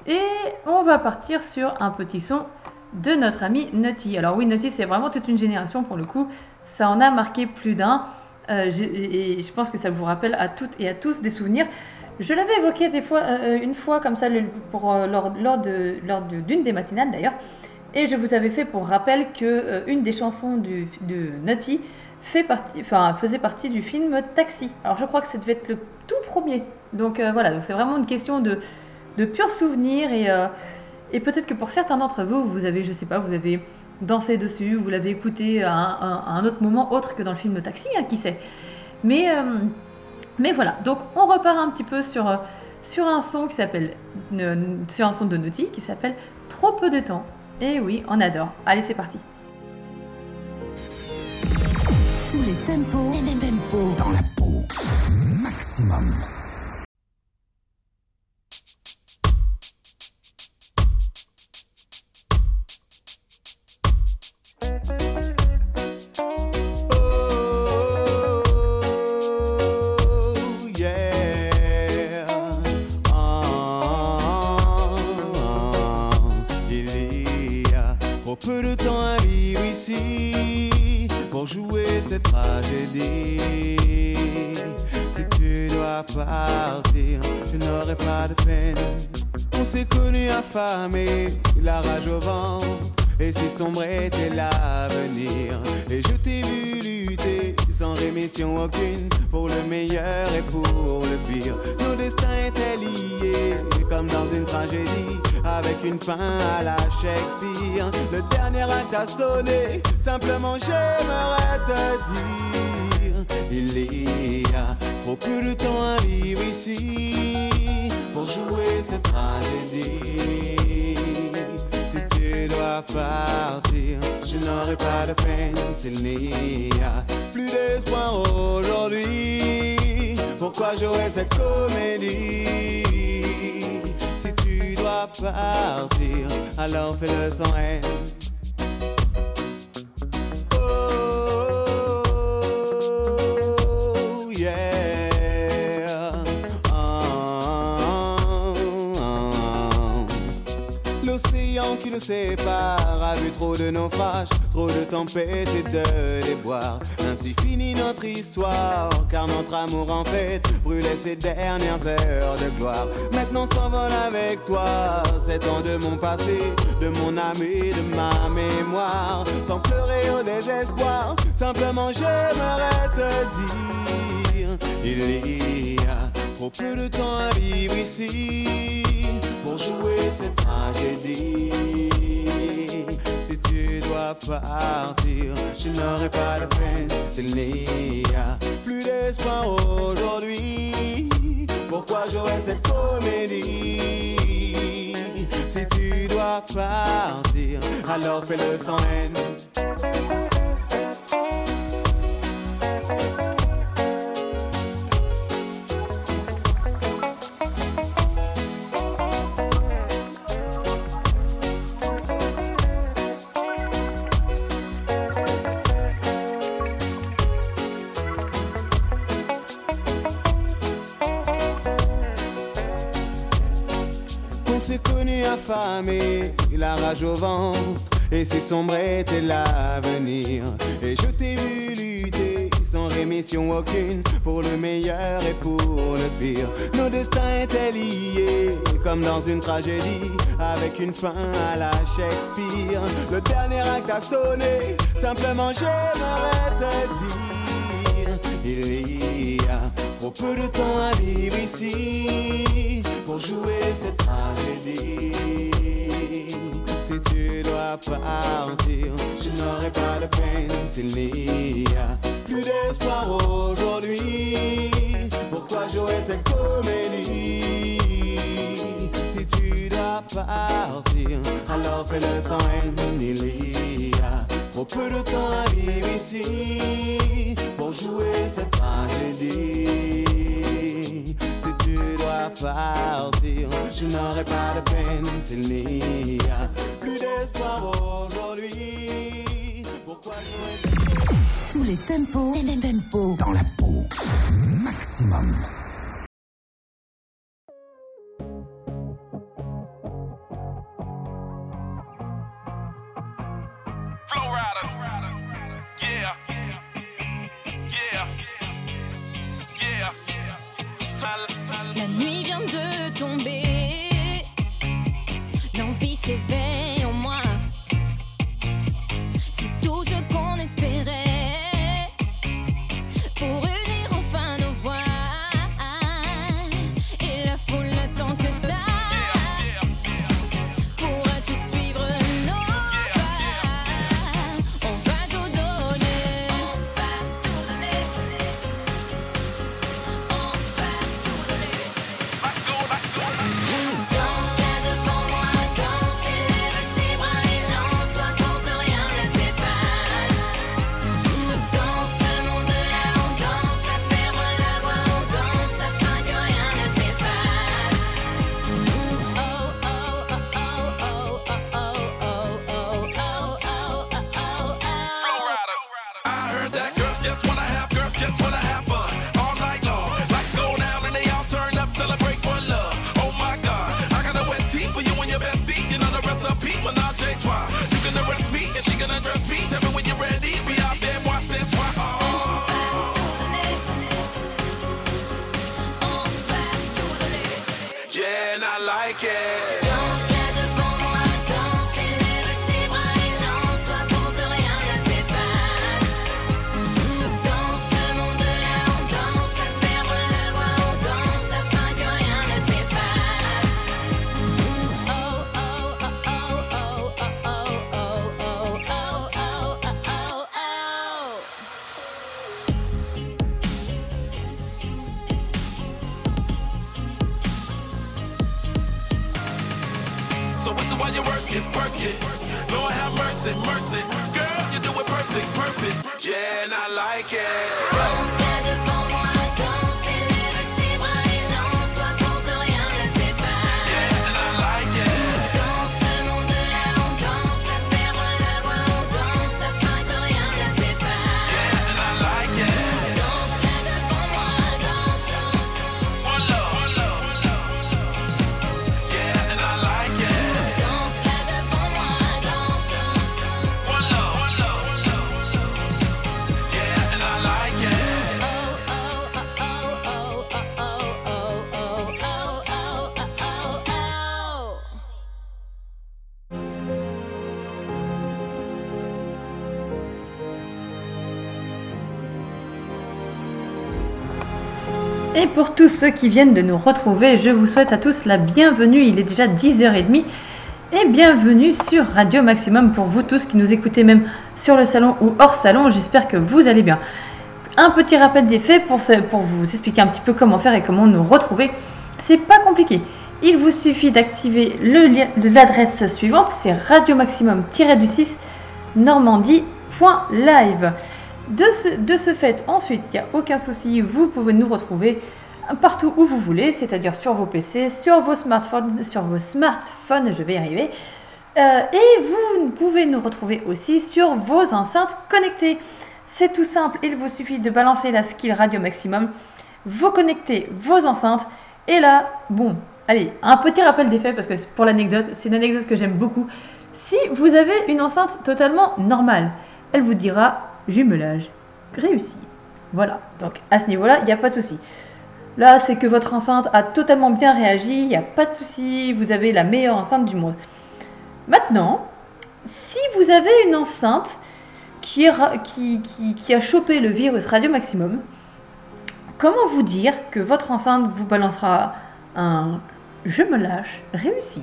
Speaker 1: Et on va partir sur un petit son de notre ami Nutty. Alors oui, Nutty, c'est vraiment toute une génération pour le coup. Ça en a marqué plus d'un. Euh, et je pense que ça vous rappelle à toutes et à tous des souvenirs. Je l'avais évoqué des euh, une fois comme ça pour, euh, lors, d'une des matinales d'ailleurs. Et je vous avais fait pour rappel que une des chansons de Nutty fait partie, faisait partie du film Taxi. Alors je crois que ça devait être le tout premier. Donc euh, voilà, donc c'est vraiment une question de, de purs souvenirs et, euh, et peut-être que pour certains d'entre vous, vous avez, je sais pas, vous avez dansé dessus, vous l'avez écouté à un, autre moment autre que dans le film Taxi, hein, qui sait. Mais, euh, mais voilà, donc on repart un petit peu sur, sur un son qui s'appelle, sur un son de Naughty qui s'appelle Trop peu de temps. Et oui, on adore. Allez, c'est parti.
Speaker 9: Tous les tempos, tempos dans la peau. Maximum.
Speaker 13: Oh, yeah. Ah, il y a trop peu de temps à vivre ici pour jouer cette tragédie. Si tu dois partir, je n'aurai pas de peine. On s'est connus affamés, la rage au ventre. Et si sombre était l'avenir, et je t'ai vu lutter sans rémission aucune pour le meilleur et pour le pire. Nos destins étaient liés comme dans une tragédie, avec une fin à la Shakespeare. Le dernier acte a sonné, simplement j'aimerais te dire, il y a trop peu de temps à vivre ici pour jouer cette tragédie. Tu dois partir, je n'aurai pas de peine s'il n'y a plus d'espoir aujourd'hui. Pourquoi jouer cette comédie? Si tu dois partir, alors fais-le sans haine. Nous sépare a vu trop de naufrages, trop de tempêtes et de déboires. Ainsi finit notre histoire, car notre amour en fait brûlait ses dernières heures de gloire. Maintenant s'envole avec toi, sept ans de mon passé, de mon âme et de ma mémoire. Sans pleurer au désespoir, simplement j'aimerais te dire, il y a trop peu de temps à vivre ici pour jouer cette tragédie. Si tu dois partir, je n'aurai pas de peine s'il n'y a plus d'espoir aujourd'hui. Pourquoi jouer cette comédie? Si tu dois partir, alors fais-le sans haine. La rage au ventre, et si sombre était l'avenir. Et je t'ai vu lutter sans rémission aucune pour le meilleur et pour le pire. Nos destins étaient liés comme dans une tragédie, avec une fin à la Shakespeare. Le dernier acte a sonné, simplement j'aimerais te dire, trop peu de temps à vivre ici pour jouer cette tragédie. Si tu dois partir, je n'aurai pas de peine s'il n'y a plus d'espoir aujourd'hui. Pourquoi jouer cette comédie? Si tu dois partir, alors fais-le sans haine. Il trop peu de temps à vivre ici pour jouer cette tragédie. Si tu dois partir, je n'aurai pas de peine s'il n'y a plus d'espoir aujourd'hui. Pourquoi jouer
Speaker 9: Tous les tempos, tempos dans la peau. Maximum.
Speaker 14: Pour
Speaker 1: tous ceux qui viennent de nous retrouver, je vous souhaite à tous la bienvenue. Il est déjà 10h30 et bienvenue sur Radio Maximum pour vous tous qui nous écoutez même sur le salon ou hors salon. J'espère que vous allez bien. Un petit rappel des faits pour, pour vous expliquer un petit peu comment faire et comment nous retrouver. C'est pas compliqué. Il vous suffit d'activer l'adresse suivante, c'est radio maximum-du6 normandie.live. De ce, de ce fait, ensuite, il n'y a aucun souci, vous pouvez nous retrouver partout où vous voulez, c'est-à-dire sur vos PC, sur vos smartphones, sur vos smartphones, je vais y arriver. Euh, et vous pouvez nous retrouver aussi sur vos enceintes connectées. C'est tout simple, il vous suffit de balancer la skill radio maximum, vous connectez vos enceintes, et là, bon, allez, un petit rappel des faits, parce que pour l'anecdote, c'est une anecdote que j'aime beaucoup. Si vous avez une enceinte totalement normale, elle vous dira jumelage réussi. Voilà, donc à ce niveau-là, il n'y a pas de souci. Là, c'est que votre enceinte a totalement bien réagi, il n'y a pas de souci, vous avez la meilleure enceinte du monde. Maintenant, si vous avez une enceinte qui, a chopé le virus Radio Maximum, comment vous dire que votre enceinte vous balancera un je me lâche réussi?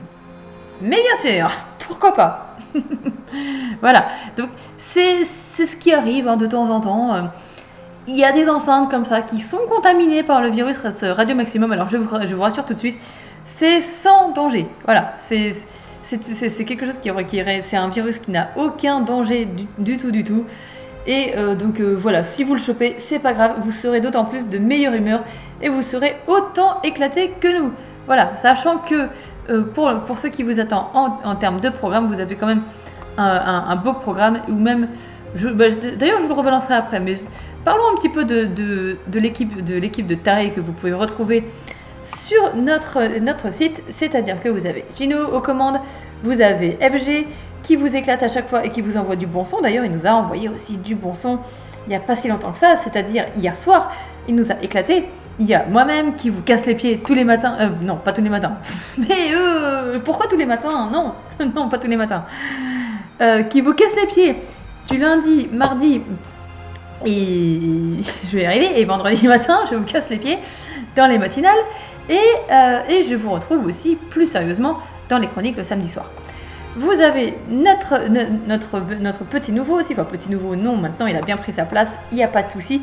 Speaker 1: Mais bien sûr, *laughs* pourquoi pas *laughs* Voilà, donc c'est ce qui arrive hein, de temps en temps. Euh, il y a des enceintes comme ça qui sont contaminées par le virus Radio Maximum. Alors je vous, rassure tout de suite, c'est sans danger. Voilà, c'est quelque chose qui, qui c'est un virus qui n'a aucun danger du, tout, du tout. Et euh, donc euh, voilà, si vous le chopez, c'est pas grave, vous serez d'autant plus de meilleure humeur et vous serez autant éclaté que nous. Voilà, sachant que euh, pour, pour ce qui vous attend en, termes de programme, vous avez quand même un, beau programme, ou même, bah, d'ailleurs je vous le rebalancerai après, mais parlons un petit peu de, l'équipe de de Taré que vous pouvez retrouver sur notre, site, c'est-à-dire que vous avez Gino aux commandes, vous avez FG qui vous éclate à chaque fois et qui vous envoie du bon son. D'ailleurs, il nous a envoyé aussi du bon son il n'y a pas si longtemps que ça, c'est-à-dire hier soir, il nous a éclaté. Il y a moi-même qui vous casse les pieds tous les matins. Euh, non, pas tous les matins. *laughs* Mais euh, pourquoi tous les matins Non, *laughs* non, pas tous les matins. Euh, qui vous casse les pieds du lundi, mardi et *laughs* je vais y arriver. Et vendredi *laughs* matin, je vous casse les pieds dans les matinales. Et, euh, et je vous retrouve aussi plus sérieusement dans les chroniques le samedi soir. Vous avez notre, no- notre, notre petit nouveau aussi, enfin petit nouveau, non, maintenant il a bien pris sa place, il n'y a pas de souci.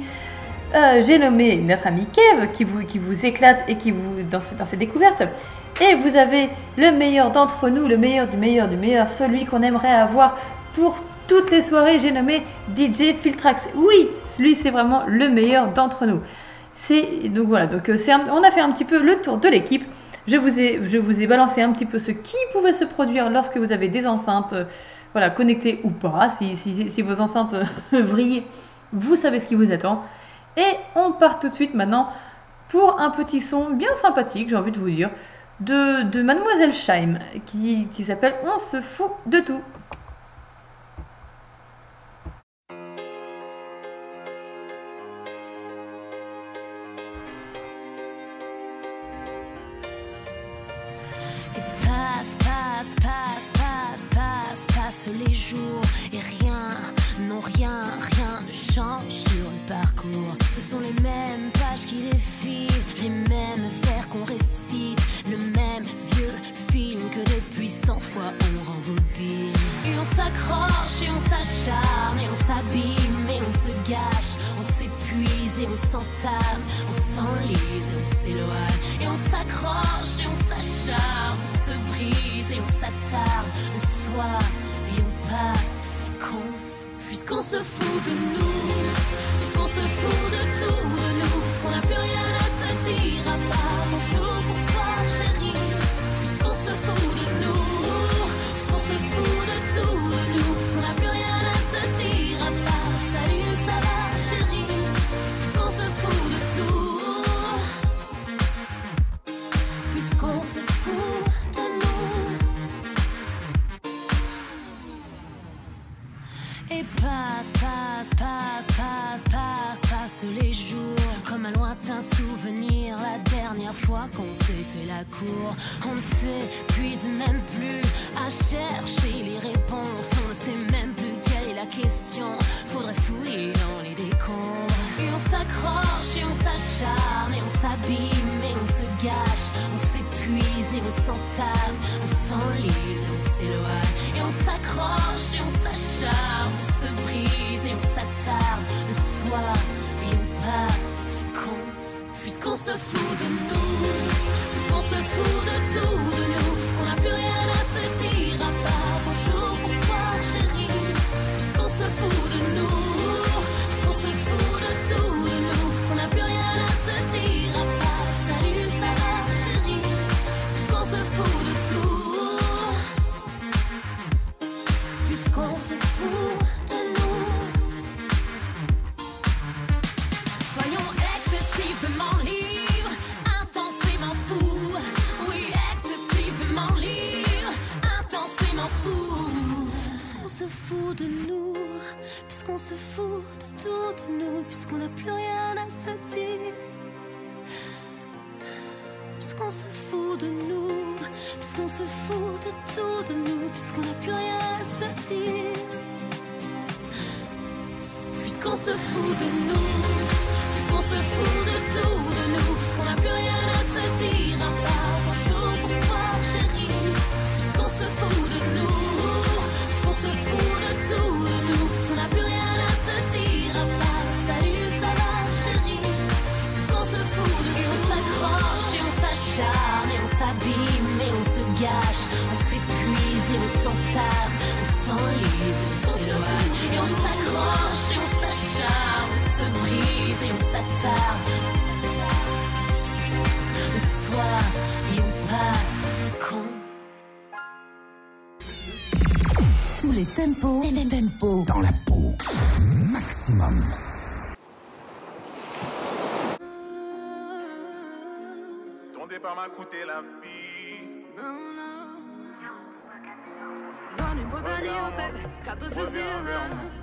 Speaker 1: Euh, J'ai nommé notre ami Kev qui vous, éclate et qui vous dans, dans ses découvertes. Et vous avez le meilleur d'entre nous, le meilleur du meilleur du meilleur, celui qu'on aimerait avoir pour toutes les soirées. J'ai nommé DJ Filtrax. Oui, lui c'est vraiment le meilleur d'entre nous. C'est donc voilà, donc euh, on a fait un petit peu le tour de l'équipe. Je vous ai balancé un petit peu ce qui pouvait se produire lorsque vous avez des enceintes euh, voilà connectées ou pas. Si, vos enceintes euh, *laughs* vrillent, vous savez ce qui vous attend. Et on part tout de suite maintenant pour un petit son bien sympathique, j'ai envie de vous dire, de, de Mademoiselle Scheim qui, qui s'appelle On se fout de tout.
Speaker 11: Non, rien, rien ne change sur le parcours. Ce sont les mêmes pages qui défilent, les mêmes vers qu'on récite, le même vieux film que depuis cent fois on rembobine. Et on s'accroche et on s'acharne et on s'abîme et on se gâche, on s'épuise et on s'entame, on s'enlise et on s'éloigne. Et on s'accroche et on s'acharne, on se brise et on s'attarde le soir et con. Puisqu'on se fout de nous, puisqu'on se fout de tout de nous, puisqu'on n'a plus rien à se dire à part bonjour, les jours Comme un lointain souvenir. La dernière fois qu'on s'est fait la cour On ne s'épuise même plus à chercher les réponses. On ne sait même plus quelle est la question. Faudrait fouiller dans les décombres Et on s'accroche et on s'acharne Et on s'abîme et on se gâche. On s'épuise et on s'entame. On s'enlise et on s'éloigne. Et on s'accroche et on s'acharne. On se brise et on s'attarde. Le soir Puisqu'on se fout de nous Puisqu'on se fout de tout de nous se fout de nous, puisqu'on se fout de tout de nous, puisqu'on n'a plus rien à se dire. Puisqu'on se fout de nous, puisqu'on se fout de tout de nous, puisqu'on n'a plus rien à se dire. Puisqu'on se fout de nous, puisqu'on se fout de tout
Speaker 4: les tempos, les tempos dans la peau. Maximum.
Speaker 15: Ton départ m'a coûté la vie.
Speaker 16: Botanio, cazzo ci siamo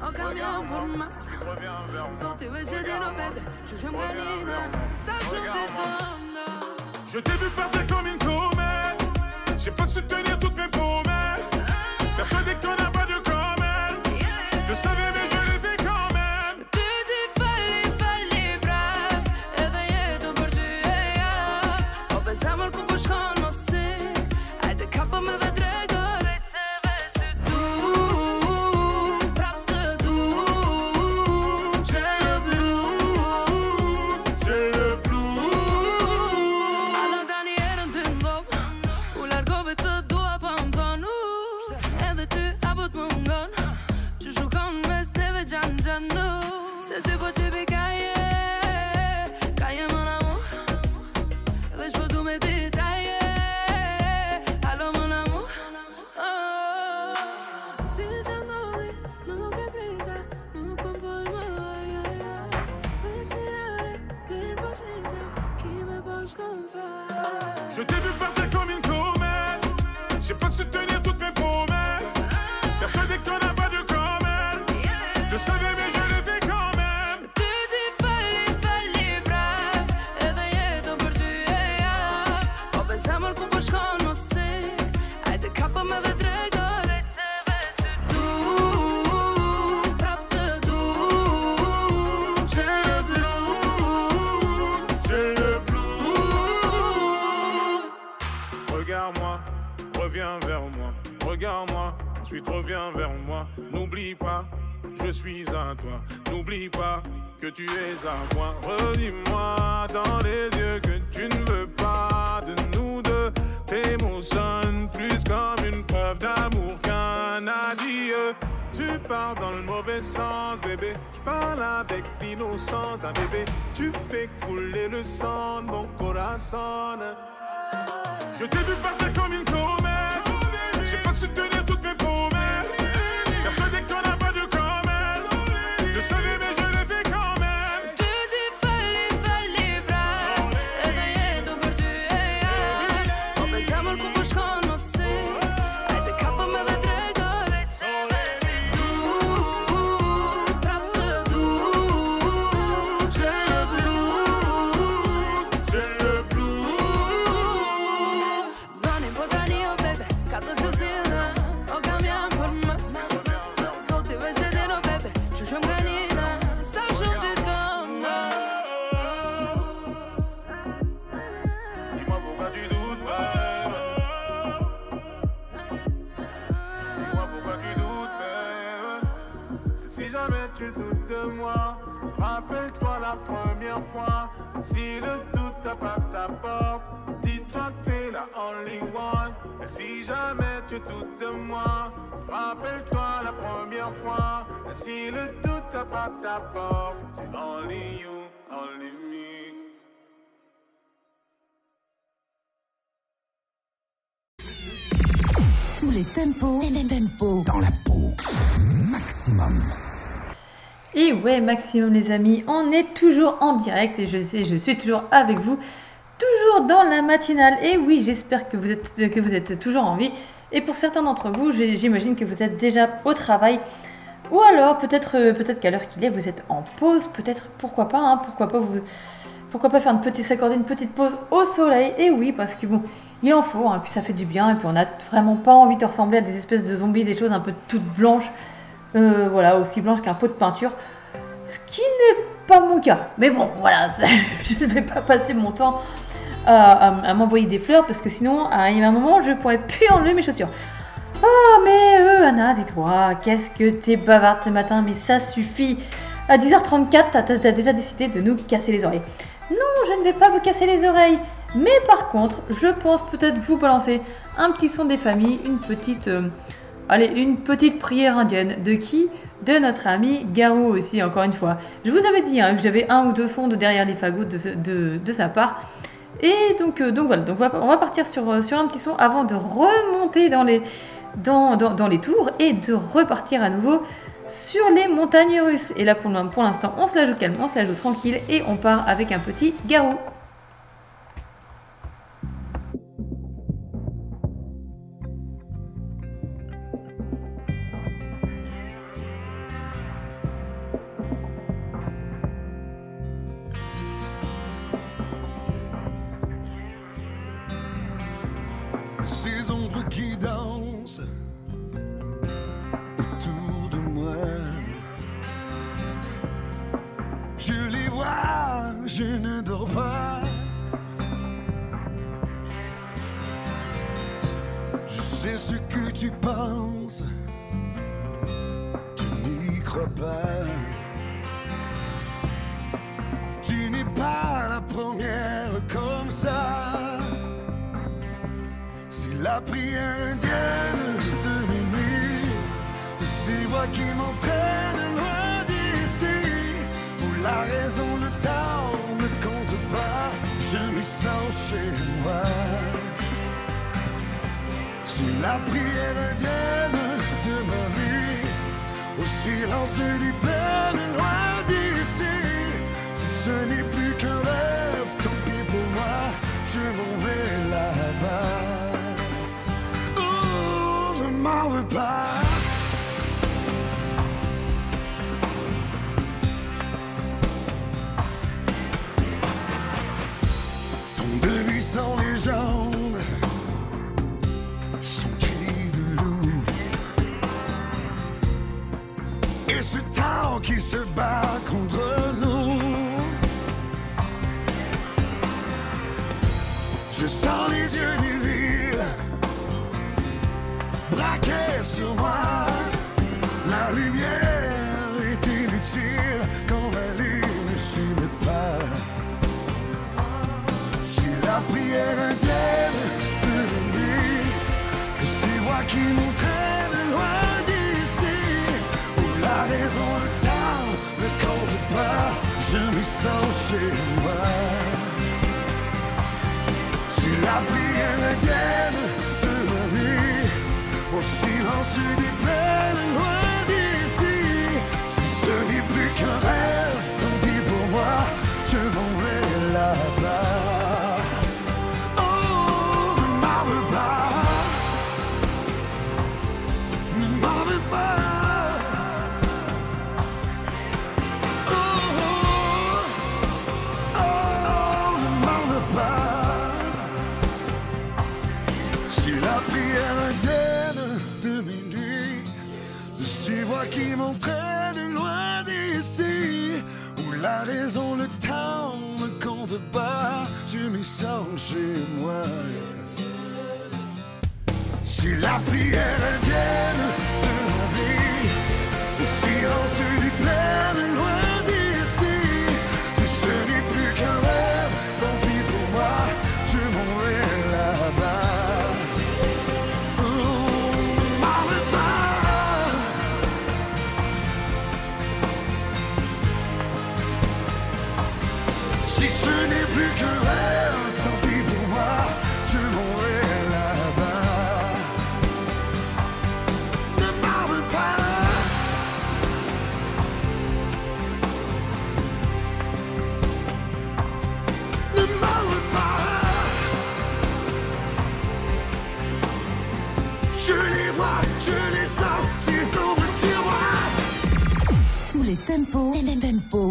Speaker 16: Ho cambiato por más Sotto invece di no, baby, ci siamo canina Saccio di
Speaker 15: Je t'ai vu partir comme une comète. J'ai pas su tenir toutes mes promesses. Persuadé qu'on pas. Je savais, mais Persuadé
Speaker 6: Ensuite reviens vers moi, n'oublie pas, je suis à toi. N'oublie pas que tu es à moi. Redis-moi dans les yeux que tu ne veux pas de nous deux. Tes mots sonnent plus comme une preuve d'amour qu'un adieu. Tu pars dans le mauvais sens, bébé. Je parle avec l'innocence d'un bébé. Tu fais couler le sang de mon corazon. Je t'ai vu partir comme une comète. J'ai pas su tenir moi, rappelle-toi la première fois. Si le doute tape à ta porte, dis-toi que t'es la only one. Et si jamais tu doutes de moi, rappelle-toi la première fois. Et si le doute tape à ta porte, c'est only you, only me.
Speaker 9: Tous les tempos, tempos dans la peau. Maximum.
Speaker 1: Et ouais, maximum les amis, on est toujours en direct et je je suis toujours avec vous, toujours dans la matinale. Et oui, j'espère que vous êtes que vous êtes toujours en vie. Et pour certains d'entre vous, j'imagine que vous êtes déjà au travail. Ou alors peut-être euh, peut-être qu'à l'heure qu'il est, vous êtes en pause. Peut-être pourquoi pas, hein, pourquoi pas vous pourquoi pas faire une petite s'accorder une petite pause au soleil. Et oui, parce que bon, il en faut. hein, puis ça fait du bien. Et puis on n'a vraiment pas envie de ressembler à des espèces de zombies, des choses un peu toutes blanches. Euh, voilà, aussi blanche qu'un pot de peinture. Ce qui n'est pas mon cas. Mais bon, *laughs* voilà, *laughs* je ne vais pas passer mon temps à, m'envoyer des fleurs parce que sinon, à un moment, je pourrais plus enlever mes chaussures. Oh, mais euh, Anna, tais-toi, qu'est-ce que t'es bavarde ce matin, mais ça suffit. À 10h34, t'as t'as- t'as déjà décidé de nous casser les oreilles. Non, je ne vais pas vous casser les oreilles. Mais par contre, je pense peut-être vous balancer un petit son des familles, une petite, euh, allez, une petite prière indienne. De qui De notre ami Garou aussi, encore une fois. Je vous avais dit hein, que j'avais un ou deux sons de derrière les fagots de, de- sa part. Et donc, euh, donc voilà, donc on va, partir sur, euh, sur un petit son avant de remonter dans les, dans, les tours et de repartir à nouveau sur les montagnes russes. Et là, pour l'instant, on se la joue calme, on se la joue tranquille et on part avec un petit Garou.
Speaker 5: Je ne dors pas. Je sais ce que tu penses, tu n'y crois pas. Tu n'es pas la première comme ça. C'est la prière indienne de minuit, de ces voix qui m'entraînent loin d'ici, où la raison, le temps chez moi. C'est la prière indienne de ma vie, au silence du plein loin d'ici. Si ce n'est plus qu'un rêve, tant pis pour moi, je m'en vais là-bas. Oh, ne m'en veux pas. se bat contre nous. Je sens les yeux du ville braqués sur moi, la lumière. chez. Si la prière vienne de ma vie, au silence du la prière
Speaker 11: again.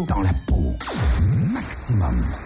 Speaker 11: Dans la peau. Maximum.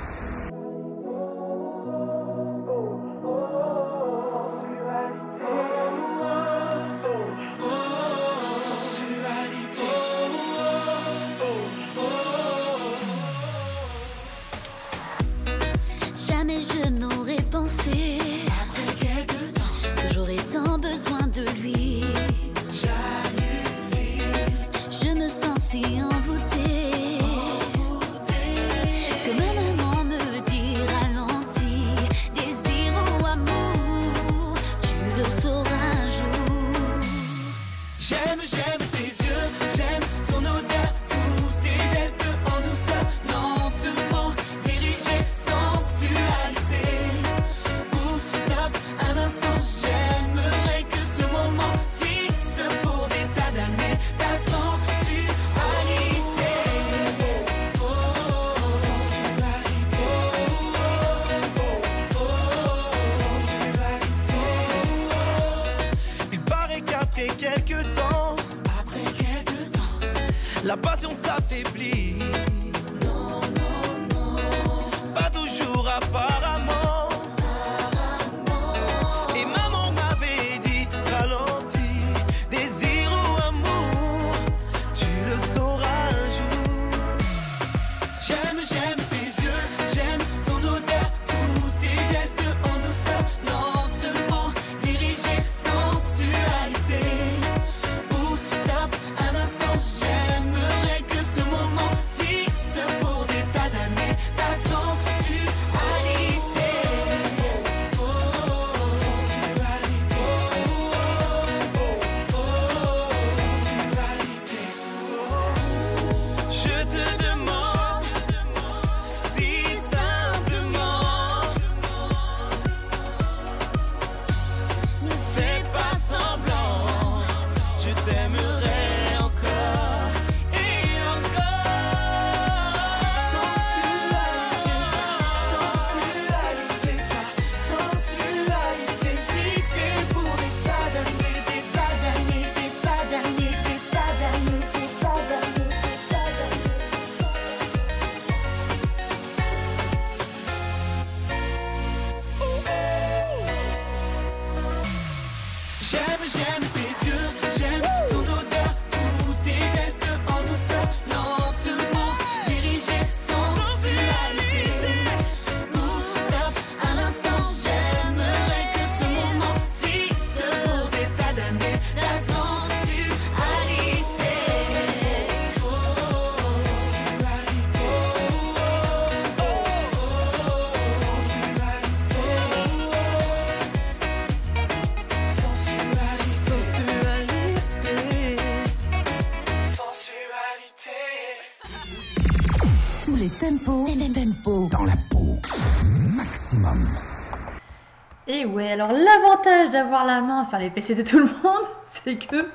Speaker 1: Ouais, alors l'avantage d'avoir la main sur les PC de tout le monde, *laughs* c'est que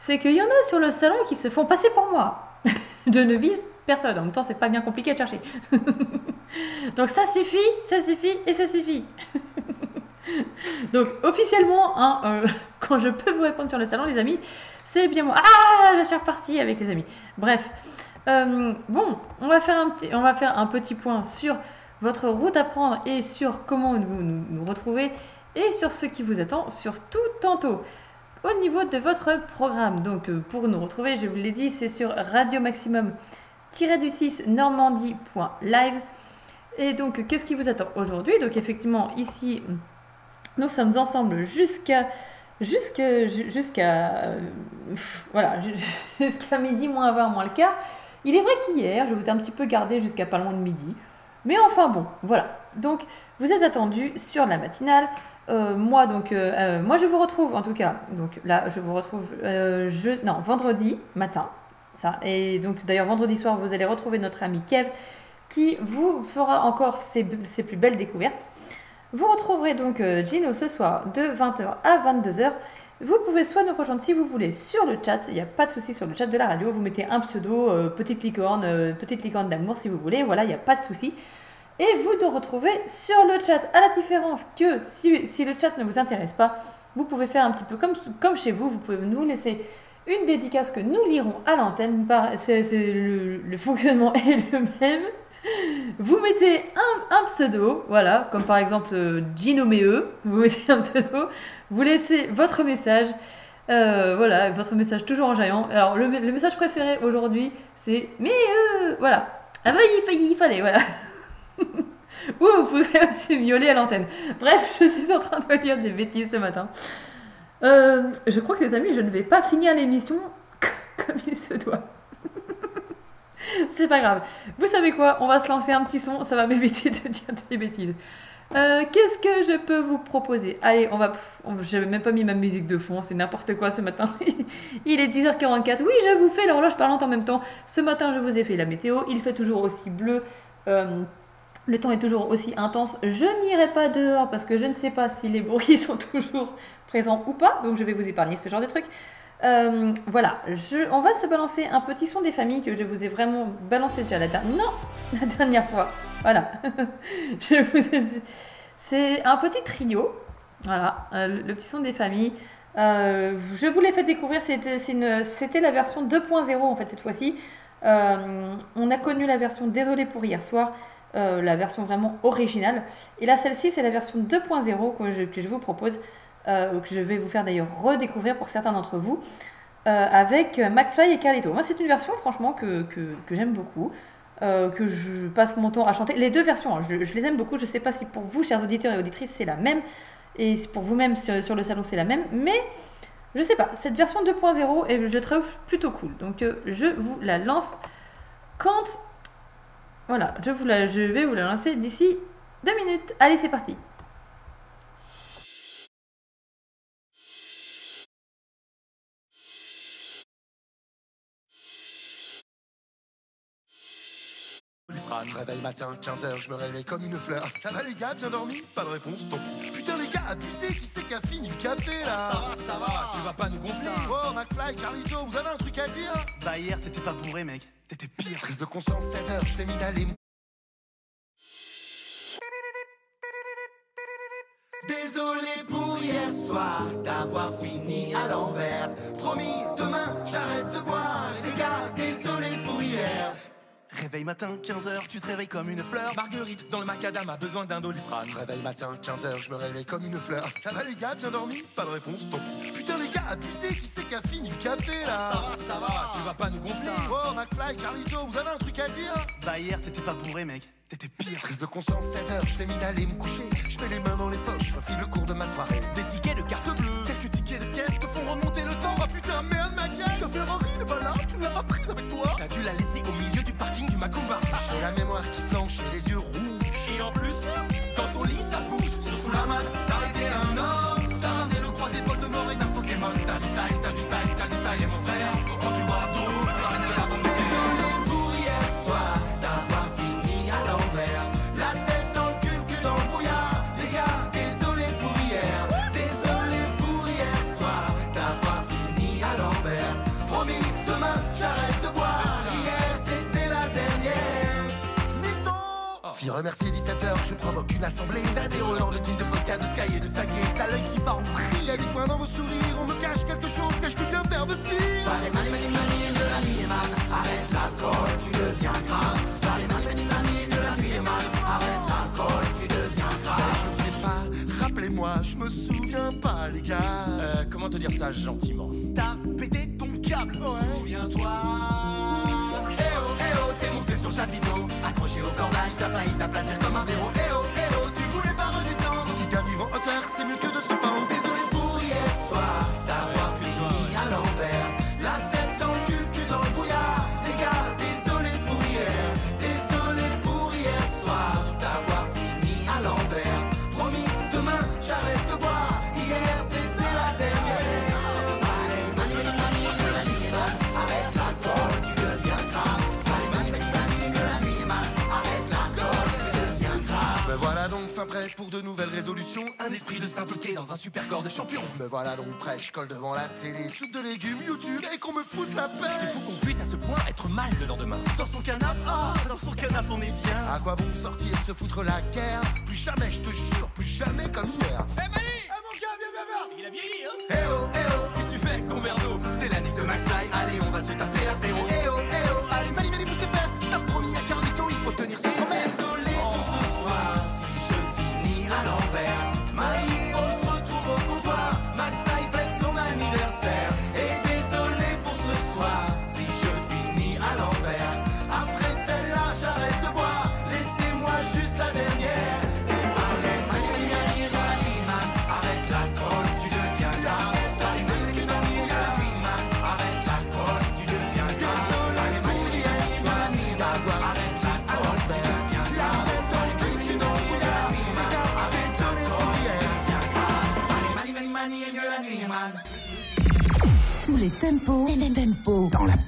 Speaker 1: c'est qu'il y en a sur le salon qui se font passer pour moi. *laughs* Je ne vise personne. En même temps, c'est pas bien compliqué à chercher. *laughs* Donc ça suffit, ça suffit et ça suffit. Donc officiellement, hein, euh, quand je peux vous répondre sur le salon, les amis, c'est bien moi. Ah, je suis repartie avec les amis. Bref, Euh, bon, on va faire un on va faire un petit point sur votre route à prendre et sur comment nous, nous retrouver et sur ce qui vous attend, surtout tantôt. Au niveau de votre programme, donc euh, pour nous retrouver, je vous l'ai dit, c'est sur Radio Maximum du 6 normandie.live. Et donc, qu'est-ce qui vous attend aujourd'hui? Donc, effectivement, ici, nous sommes ensemble jusqu'à jusqu'à jusqu'à euh, voilà *laughs* jusqu'à midi moins 20 moins le quart. Il est vrai qu'hier, je vous ai un petit peu gardé jusqu'à pas loin de midi. Mais enfin bon, voilà. Donc, vous êtes attendus sur la matinale. Euh, moi donc, euh, euh, moi je vous retrouve en tout cas. Donc là, je vous retrouve je, non vendredi matin. Ça. Et donc d'ailleurs vendredi soir, vous allez retrouver notre ami Kev qui vous fera encore ses, ses plus belles découvertes. Vous retrouverez donc Gino ce soir de 20h à 22h. Vous pouvez soit nous rejoindre si vous voulez sur le chat, il n'y a pas de souci sur le chat de la radio, vous mettez un pseudo, euh, petite licorne, euh, petite licorne d'amour si vous voulez, voilà, il n'y a pas de souci. Et vous de retrouver sur le chat, à la différence que si, si le chat ne vous intéresse pas, vous pouvez faire un petit peu comme, comme chez vous, vous pouvez nous laisser une dédicace que nous lirons à l'antenne, le, fonctionnement *laughs* est le même. Vous mettez un, un pseudo, voilà, comme par exemple euh, Gino Meheux, vous mettez un pseudo, vous laissez votre message, euh, voilà, votre message toujours en jaillant. Alors le, message préféré aujourd'hui, c'est Meheux, voilà. Ah bah il, fa- il fallait, voilà. *laughs* Ou vous pouvez aussi miauler à l'antenne. Bref, *laughs* je suis en train de lire des bêtises ce matin. Euh, je crois que les amis, je ne vais pas finir l'émission *laughs* comme il se doit. C'est pas grave. Vous savez quoi? On va se lancer un petit son, ça va m'éviter de dire des bêtises. Euh, Qu'est-ce que je peux vous proposer? Allez, on va. J'avais même pas mis ma musique de fond, c'est n'importe quoi ce matin. *laughs* il est 10h44. Oui, je vous fais l'horloge parlante en même temps. Ce matin, je vous ai fait la météo. Il fait toujours aussi bleu. Euh, le temps est toujours aussi intense. Je n'irai pas dehors parce que je ne sais pas si les bruits *laughs* sont toujours présents ou pas. Donc je vais vous épargner ce genre de trucs. Euh, voilà, on va se balancer un petit son des familles que je vous ai vraiment balancé déjà la dernière. Non, *laughs* la dernière fois. Voilà. *laughs* C'est un petit trio. Voilà, euh, le petit son des familles. Euh, je vous l'ai fait découvrir, c'était la version 2.0 en fait cette fois-ci. On a connu la version Désolé pour hier soir, la version vraiment originale. Et là, celle-ci, c'est la version 2.0 que je, que je vous propose, euh, que je vais vous faire d'ailleurs redécouvrir pour certains d'entre vous, euh, avec euh, McFly et Carlito. Moi, c'est une version, franchement, que, que, j'aime beaucoup, euh, que je passe mon temps à chanter. Les deux versions, hein, je, les aime beaucoup. Je ne sais pas si pour vous, chers auditeurs et auditrices, c'est la même, et pour vous-même sur, sur le salon, c'est la même, mais je sais pas, cette version 2.0, et je trouve plutôt cool. Donc, euh, je vous la lance quand voilà, je, vous la- je vais vous la lancer d'ici deux minutes. Allez, c'est parti.
Speaker 17: Réveil matin, 15h, je me réveille comme une fleur. Ça va les gars, bien dormi Pas de réponse, tant pis. Putain les gars, abusez, qui c'est qui a fini le café là
Speaker 18: Ça va, ça va, tu vas pas nous gonfler.
Speaker 17: Oh, McFly, Carlito, vous avez un truc à dire
Speaker 18: Bah hier t'étais pas bourré mec, t'étais pire.
Speaker 17: Prise de conscience, 16h, je fais mine d'aller. Désolé pour hier soir d'avoir fini à l'envers. Promis, demain j'arrête de boire. Les gars, désolé.
Speaker 18: Réveil matin, 15h, tu te réveilles comme une fleur. Marguerite, dans le macadam, a besoin d'un doliprane.
Speaker 17: Réveil matin, 15h, je me réveille comme une fleur. Ça va les gars, bien dormi? Pas de réponse, tant pis. Putain les gars, abusez, qui c'est qui a fini le café là?
Speaker 18: Ça va, ça va, tu vas pas nous gonfler.
Speaker 17: Oh, McFly, Carlito, vous avez un truc à dire?
Speaker 18: Bah hier t'étais pas bourré mec, t'étais pire.
Speaker 17: Prise de conscience, 16h, je fais mine d'aller me coucher. Je mets les mains dans les poches, je refile le cours de ma soirée.
Speaker 18: Des tickets de carte bleue.
Speaker 17: Quelques tickets de caisse te font remonter le temps. Oh putain, merde, ma caisse Ta Ferrari n'est pas là, tu ne l'as pas prise avec toi
Speaker 18: T'as dû la laisser au milieu
Speaker 17: La mémoire qui flanche les yeux rouges.
Speaker 18: Et en plus, dans ton lit ça bouge.
Speaker 17: Qui remercie 17h, je provoque une assemblée T'as des relents de king de vodka, de sky et de saké. T'as l'œil qui part en vrille, y'a des coins dans vos sourires. On me cache quelque chose que je peux bien faire de pire.
Speaker 19: Allez, mani, mani, mani, de la nuit est mal. Arrête l'alcool, tu deviens grave. Allez, mani, mani, mani, de la nuit est mal. Arrête l'alcool, tu deviens grave.
Speaker 17: Je sais pas, rappelez-moi, je me souviens pas les gars.
Speaker 18: Euh, comment te dire ça gentiment?
Speaker 17: T'as pété ton câble
Speaker 19: Souviens-toi le chapiteau. Accroché au cordage, t'as failli t'aplatir comme un verrou Eh oh, eh oh, tu voulais pas redescendre.
Speaker 17: Quitte à vivre en hauteur, c'est mieux que de se pendre.
Speaker 19: Désolé pour hier soir
Speaker 17: voilà donc fin prêt pour de nouvelles résolutions.
Speaker 19: Un esprit de sainteté dans un super corps de champion.
Speaker 17: Me voilà donc prêt, je colle devant la télé. Soupe de légumes, YouTube et qu'on me foute la paix.
Speaker 18: C'est fou qu'on puisse à ce point être mal le lendemain.
Speaker 17: Dans son canapé, ah, dans son canapé on est bien. À quoi bon sortir, se foutre la guerre? Plus jamais, je te jure, plus jamais comme hier.
Speaker 18: Eh Mani
Speaker 17: Eh mon gars, viens, viens, viens.
Speaker 18: Il a vieilli, hein.
Speaker 19: Eh oh, eh oh, qu'est-ce que tu fais avec ton verre d'eau C'est l'année de McFly, allez on va se taper l'apéro
Speaker 9: les tempos, les tempos. Dans la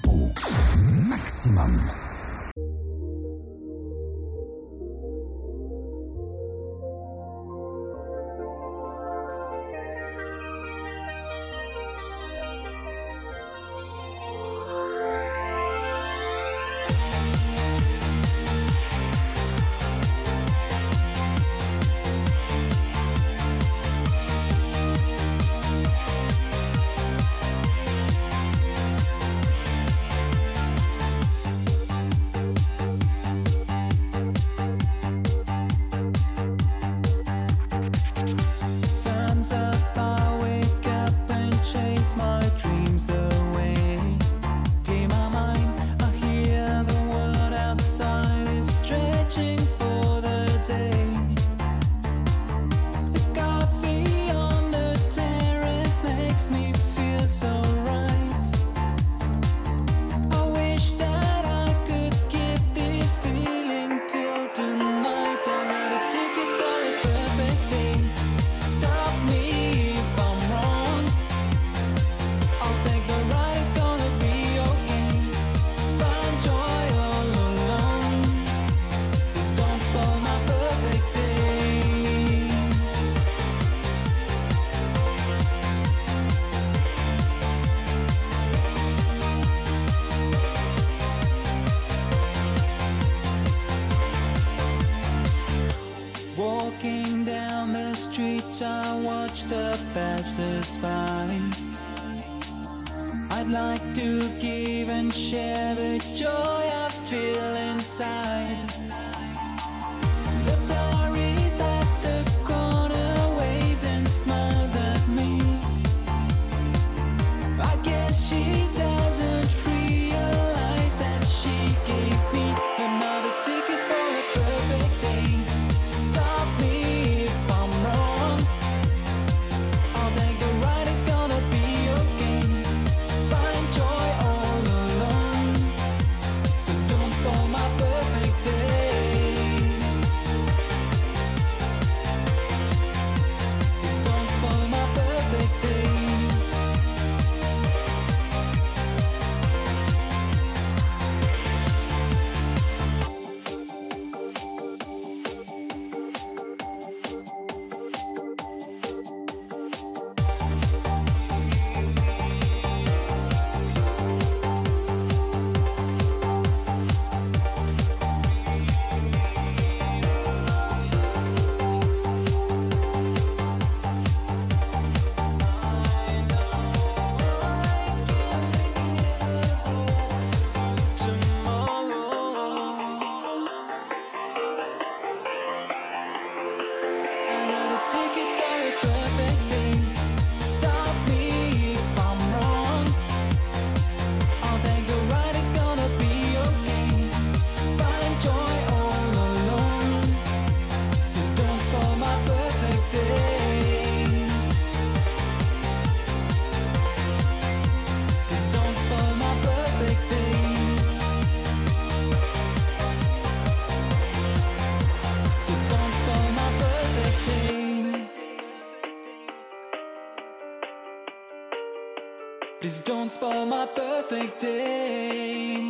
Speaker 20: don't spoil my perfect day.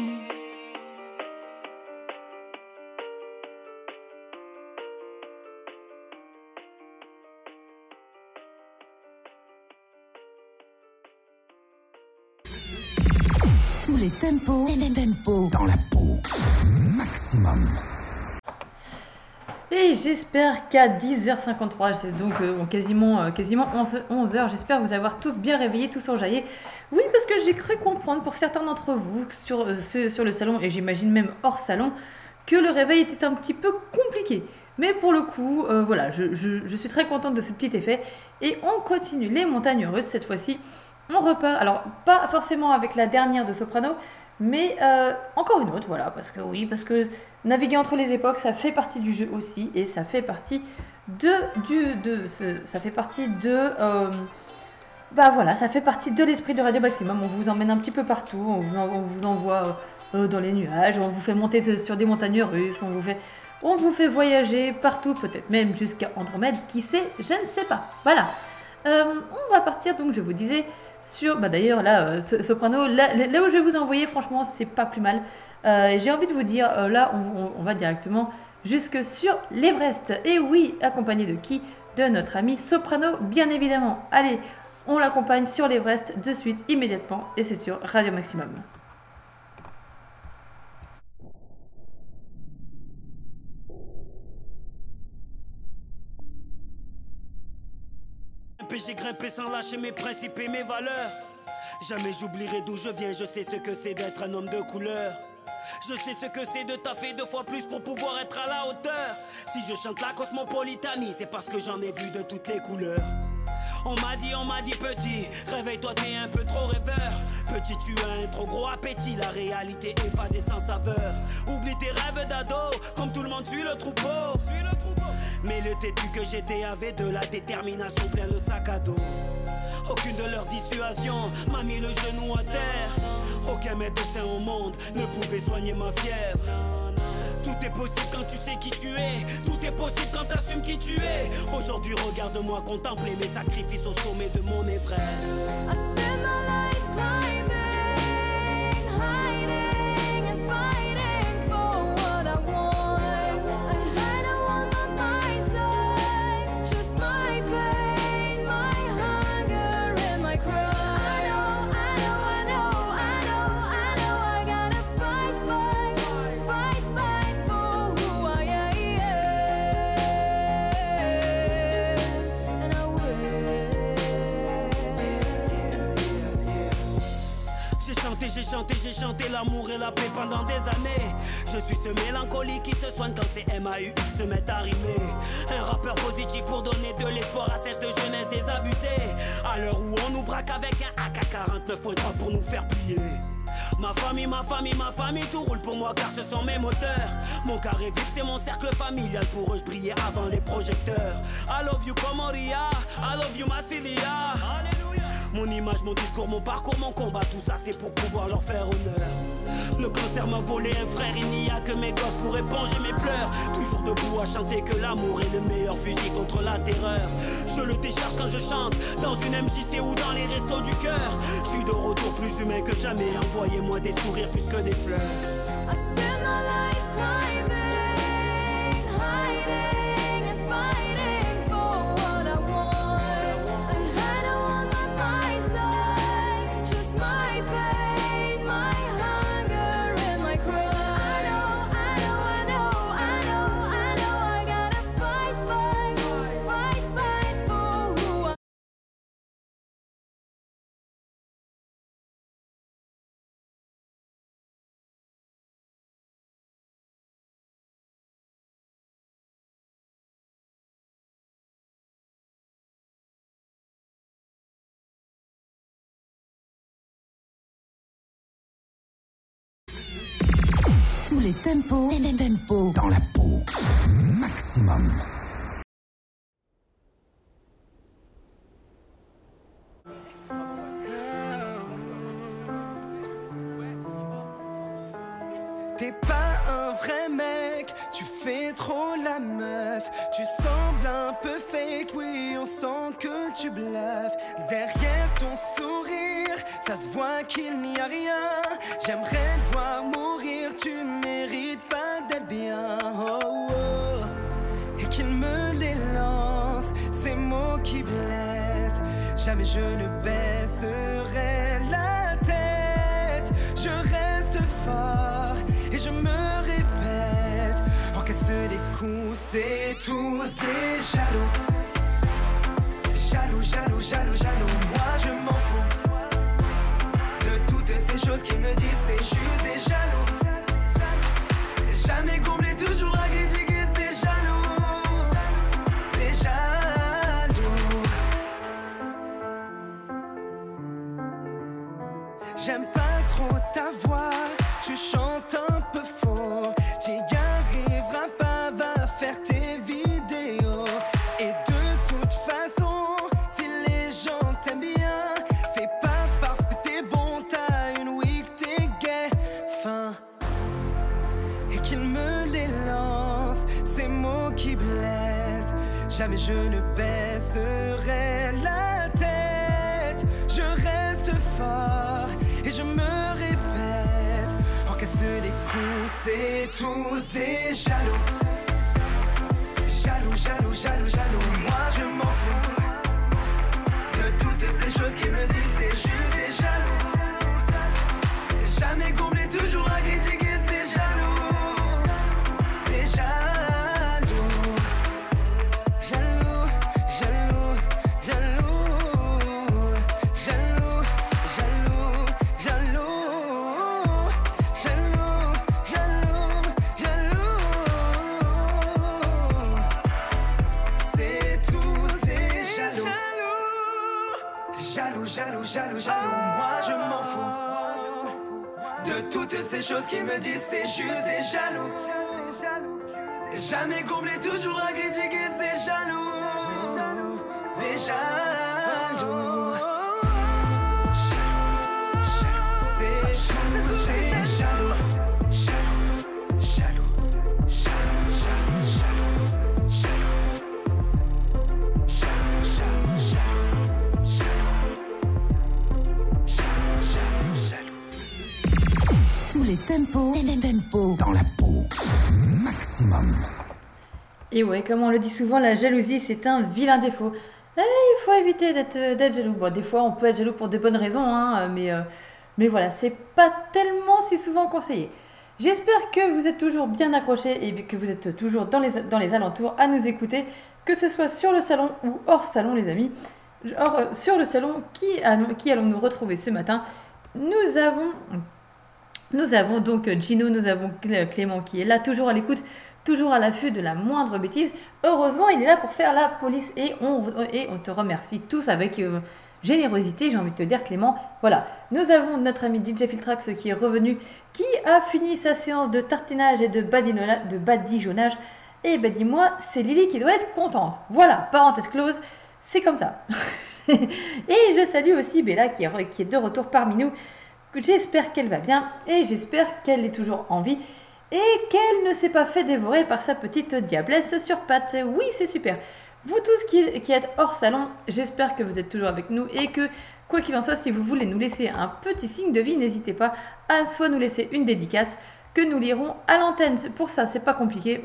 Speaker 9: Tous les tempos, tempos dans la peau. Maximum.
Speaker 1: Et j'espère qu'à 10h53, c'est donc euh, quasiment, euh, quasiment 11, 11h, j'espère vous avoir tous bien réveillés, tous enjaillés. Oui, parce que j'ai cru comprendre pour certains d'entre vous sur, euh, sur le salon, et j'imagine même hors salon, que le réveil était un petit peu compliqué. Mais pour le coup, voilà, je suis très contente de ce petit effet. Et on continue les montagnes russes cette fois-ci. On repart, alors pas forcément avec la dernière de Soprano, mais euh, encore une autre, voilà, parce que oui, parce que naviguer entre les époques, ça fait partie du jeu aussi, et ça fait partie de, du, de, ça fait partie de, euh, bah voilà, ça fait partie de l'esprit de Radio Maximum. On vous emmène un petit peu partout, on vous, on vous envoie euh, dans les nuages, on vous fait monter sur des montagnes russes, on vous fait, on vous fait voyager partout, peut-être même jusqu'à Andromède, qui sait, je ne sais pas. Voilà. On va partir donc, je vous disais, sur. Bah d'ailleurs, là, euh, So- Soprano, là, là où je vais vous envoyer, franchement, c'est pas plus mal. Euh, J'ai envie de vous dire, euh, là, on, on- on va directement jusque sur l'Everest. Et oui, accompagné de qui? De notre ami Soprano, bien évidemment. Allez, on l'accompagne sur l'Everest de suite, immédiatement, et c'est sur Radio Maximum.
Speaker 21: J'ai grimpé sans lâcher mes principes et mes valeurs. Jamais j'oublierai d'où je viens, je sais ce que c'est d'être un homme de couleur. Je sais ce que c'est de taffer deux fois plus pour pouvoir être à la hauteur. Si je chante la cosmopolitanie, c'est parce que j'en ai vu de toutes les couleurs. On m'a dit, on m'a dit petit, réveille-toi, t'es un peu trop rêveur. Petit, tu as un trop gros appétit, la réalité est sans saveur. Oublie tes rêves d'ado, comme tout le monde suit le troupeau. Mais le têtu que j'étais avait de la détermination plein le sac à dos. Aucune de leurs dissuasions m'a mis le genou à terre. Aucun médecin au monde ne pouvait soigner ma fièvre. Tout est possible quand tu sais qui tu es. Tout est possible quand t'assumes qui tu es. Aujourd'hui, regarde-moi contempler mes sacrifices au sommet de mon Everest. J'ai j'ai chanté, l'amour et la paix pendant des années. Je suis ce mélancolique qui se soigne quand ces MAUX se mettent à rimer. Un rappeur positif pour donner de l'espoir à cette jeunesse désabusée. À l'heure où on nous braque avec un AK-49.3 pour nous faire plier. Ma famille, ma famille, ma famille, tout roule pour moi car ce sont mes moteurs. Mon carré vip, c'est mon cercle familial. Pour eux, je brillais avant les projecteurs. I love you, Comoria. I love you, Massilia. Mon image, mon discours, mon parcours, mon combat, tout ça c'est pour pouvoir leur faire honneur. Le cancer m'a volé un frère, il n'y a que mes gosses pour éponger mes pleurs. Toujours debout à chanter que l'amour est le meilleur fusil contre la terreur. Je le décharge quand je chante, dans une MJC ou dans les restos du cœur. Je suis de retour plus humain que jamais, envoyez-moi des sourires plus que des fleurs.
Speaker 9: Les tempos, tempos dans la peau. Maximum.
Speaker 20: T'es pas un vrai mec, tu fais trop la meuf. Tu sembles un peu fake, oui, on sent que tu bluffes. Derrière ton sourire,
Speaker 13: Ça se voit qu'il n'y a rien. J'aimerais te voir mourir, tu d'être Oh, oh. Et qu'il me les lance, ces mots qui blessent. Jamais je ne baisserai la tête. Je reste fort et je me répète. Encaisse les coups, c'est tous des jaloux. Jaloux, jaloux, jaloux, jaloux, moi je m'en fous De toutes ces choses qui me disent c'est juste des jaloux Jamais comblé, toujours je ne baisserai la tête. Je reste fort et je me répète. Encaisse les coups, c'est tous des jaloux. Jaloux, jaloux, jaloux, jaloux, choses qui me disent c'est juste des jaloux. Jamais comblé, toujours à critiquer, c'est jaloux. Des
Speaker 4: Tempos dans la peau. Maximum.
Speaker 1: Et ouais, comme on le dit souvent, la jalousie, c'est un vilain défaut. Eh, il faut éviter d'être d'être jaloux. Bon, des fois, on peut être jaloux pour de bonnes raisons, hein, mais, euh, mais voilà, c'est pas tellement si souvent conseillé. J'espère que vous êtes toujours bien accrochés et que vous êtes toujours dans les, dans les alentours à nous écouter, que ce soit sur le salon ou hors salon, les amis. Or, euh, sur le salon, qui, allons- qui allons-nous retrouver ce matin Nous avons nous avons donc Gino, nous avons Clé- Clément qui est là, toujours à l'écoute, toujours à l'affût de la moindre bêtise. Heureusement, il est là pour faire la police et on, te remercie tous avec euh, générosité, j'ai envie de te dire Clément. Voilà, nous avons notre ami DJ Filtrax qui est revenu, qui a fini sa séance de tartinage et de, de badigeonnage. Et ben dis-moi, c'est Lily qui doit être contente. Voilà, parenthèse close, c'est comme ça. *laughs* et je salue aussi Bella qui est de retour parmi nous. J'espère qu'elle va bien et j'espère qu'elle est toujours en vie et qu'elle ne s'est pas fait dévorer par sa petite diablesse sur pattes. Oui, c'est super. Vous tous qui, êtes hors salon, j'espère que vous êtes toujours avec nous et que, quoi qu'il en soit, si vous voulez nous laisser un petit signe de vie, n'hésitez pas à soit nous laisser une dédicace que nous lirons à l'antenne. Pour ça, c'est pas compliqué.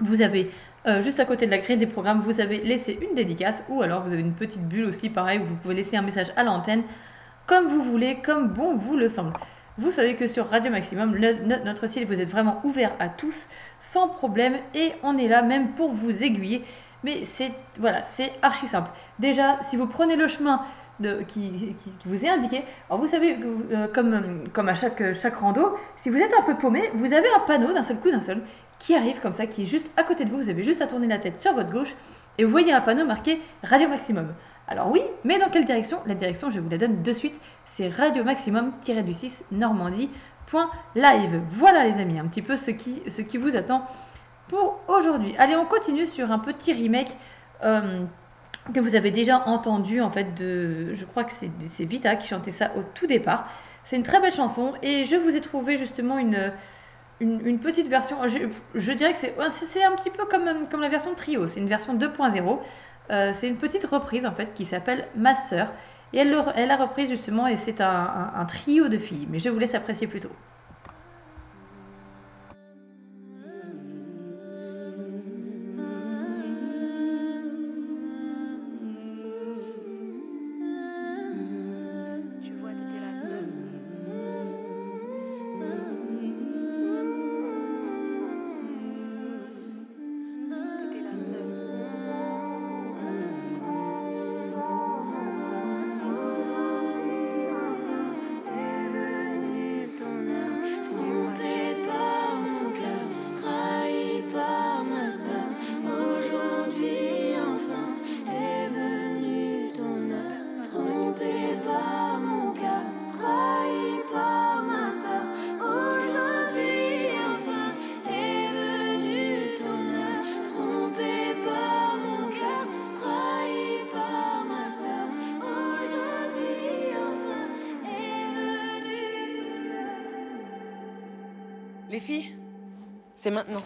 Speaker 1: Vous avez euh, juste à côté de la grille des programmes, vous avez laissé une dédicace ou alors vous avez une petite bulle aussi, pareil, où vous pouvez laisser un message à l'antenne comme vous voulez, comme bon vous le semble. Vous savez que sur Radio Maximum, notre site, vous êtes vraiment ouvert à tous, sans problème, et on est là même pour vous aiguiller. Mais c'est voilà, c'est archi simple. Déjà, si vous prenez le chemin de, qui, vous est indiqué, alors vous savez, euh, comme, comme à chaque, chaque rando, si vous êtes un peu paumé, vous avez un panneau d'un seul coup, d'un seul, qui arrive comme ça, qui est juste à côté de vous. Vous avez juste à tourner la tête sur votre gauche, et vous voyez un panneau marqué Radio Maximum. Alors oui, mais dans quelle direction? La direction, je vous la donne de suite, c'est radio maximum-du-6 normandie.live. Voilà les amis, un petit peu ce qui, vous attend pour aujourd'hui. Allez, on continue sur un petit remake euh, que vous avez déjà entendu en fait de, je crois que c'est Vita qui chantait ça au tout départ. C'est une très belle chanson et je vous ai trouvé justement une, petite version. Je, dirais que c'est un petit peu comme la version trio, c'est une version 2.0. Euh, c'est une petite reprise en fait qui s'appelle Ma sœur. Et elle, elle, a reprise justement, et c'est un, un trio de filles. Mais je vous laisse apprécier plutôt.
Speaker 15: C'est maintenant.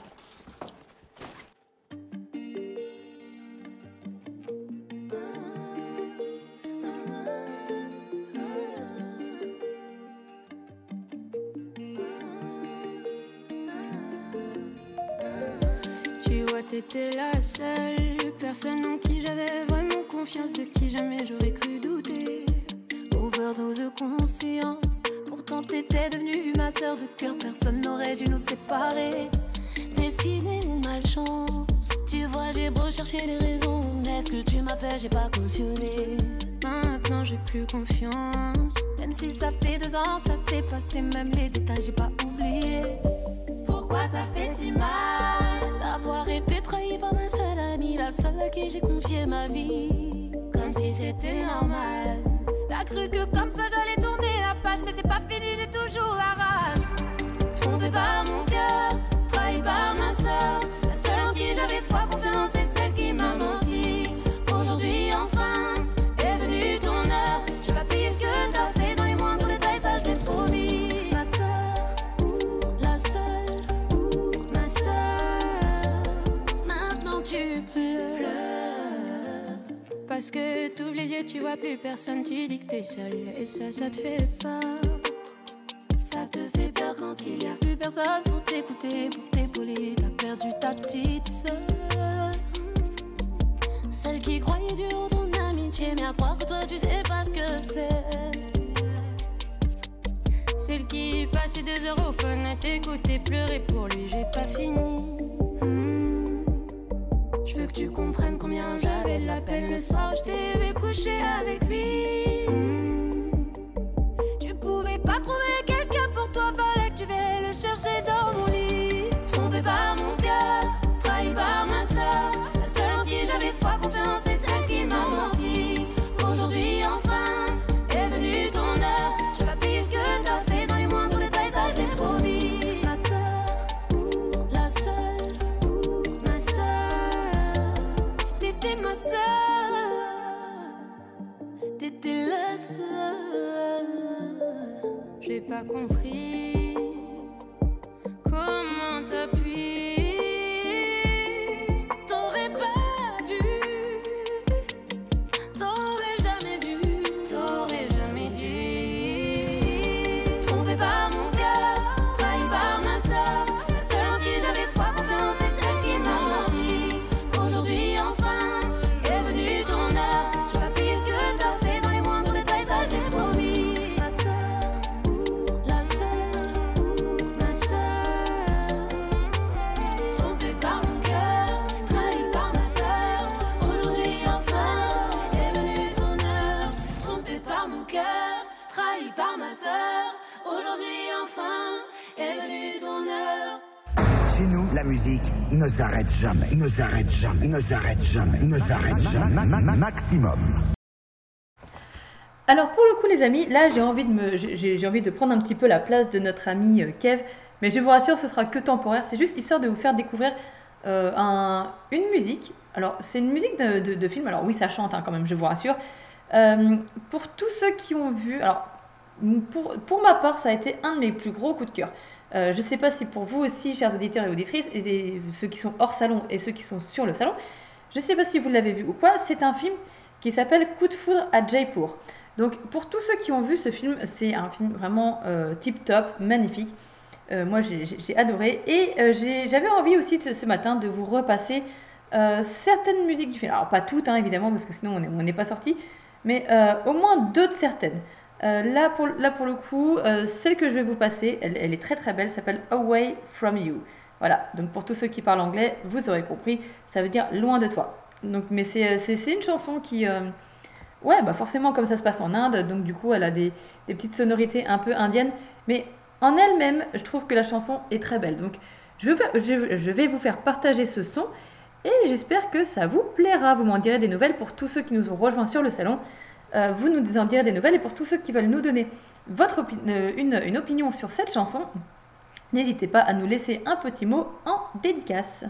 Speaker 11: seul et ça, ça te fait pas.
Speaker 10: ne s'arrête jamais, ne s'arrête jamais, ne s'arrête jamais, ne s'arrête jamais, maximum.
Speaker 1: Alors pour le coup les amis, là j'ai envie de envie de prendre un petit peu la place de notre ami euh, Kev, mais je vous rassure, ce sera que temporaire. C'est juste histoire de vous faire découvrir euh, une musique. Alors c'est une musique de, film. Alors oui, ça chante hein, quand même, je vous rassure. Euh, pour tous ceux qui ont vu, alors pour, pour ma part, ça a été un de mes plus gros coups de cœur. Euh, je ne sais pas si pour vous aussi, chers auditeurs et auditrices, et ceux qui sont hors salon et ceux qui sont sur le salon, je ne sais pas si vous l'avez vu ou quoi, c'est un film qui s'appelle Coup de foudre à Jaipur. Donc pour tous ceux qui ont vu ce film, c'est un film vraiment euh, tip top, magnifique. Euh, moi j'ai adoré et j'avais envie aussi ce matin de vous repasser certaines musiques du film. Alors pas toutes hein, évidemment parce que sinon on n'est pas sorti, mais au moins deux de certaines. Euh, là, pour, là pour le coup, euh, celle que je vais vous passer, elle, est très très belle, s'appelle Away From You. Voilà, donc pour tous ceux qui parlent anglais, vous aurez compris, ça veut dire loin de toi. Donc, mais c'est euh, une chanson qui... ouais, bah forcément comme ça se passe en Inde, donc du coup elle a des, des petites sonorités un peu indiennes, mais en elle-même, je trouve que la chanson est très belle. Donc je vais, je vais vous faire partager ce son et j'espère que ça vous plaira. Vous m'en direz des nouvelles pour tous ceux qui nous ont rejoints sur le salon. Euh, vous nous en direz des nouvelles et pour tous ceux qui veulent nous donner votre euh, une opinion sur cette chanson, n'hésitez pas à nous laisser un petit mot en dédicace.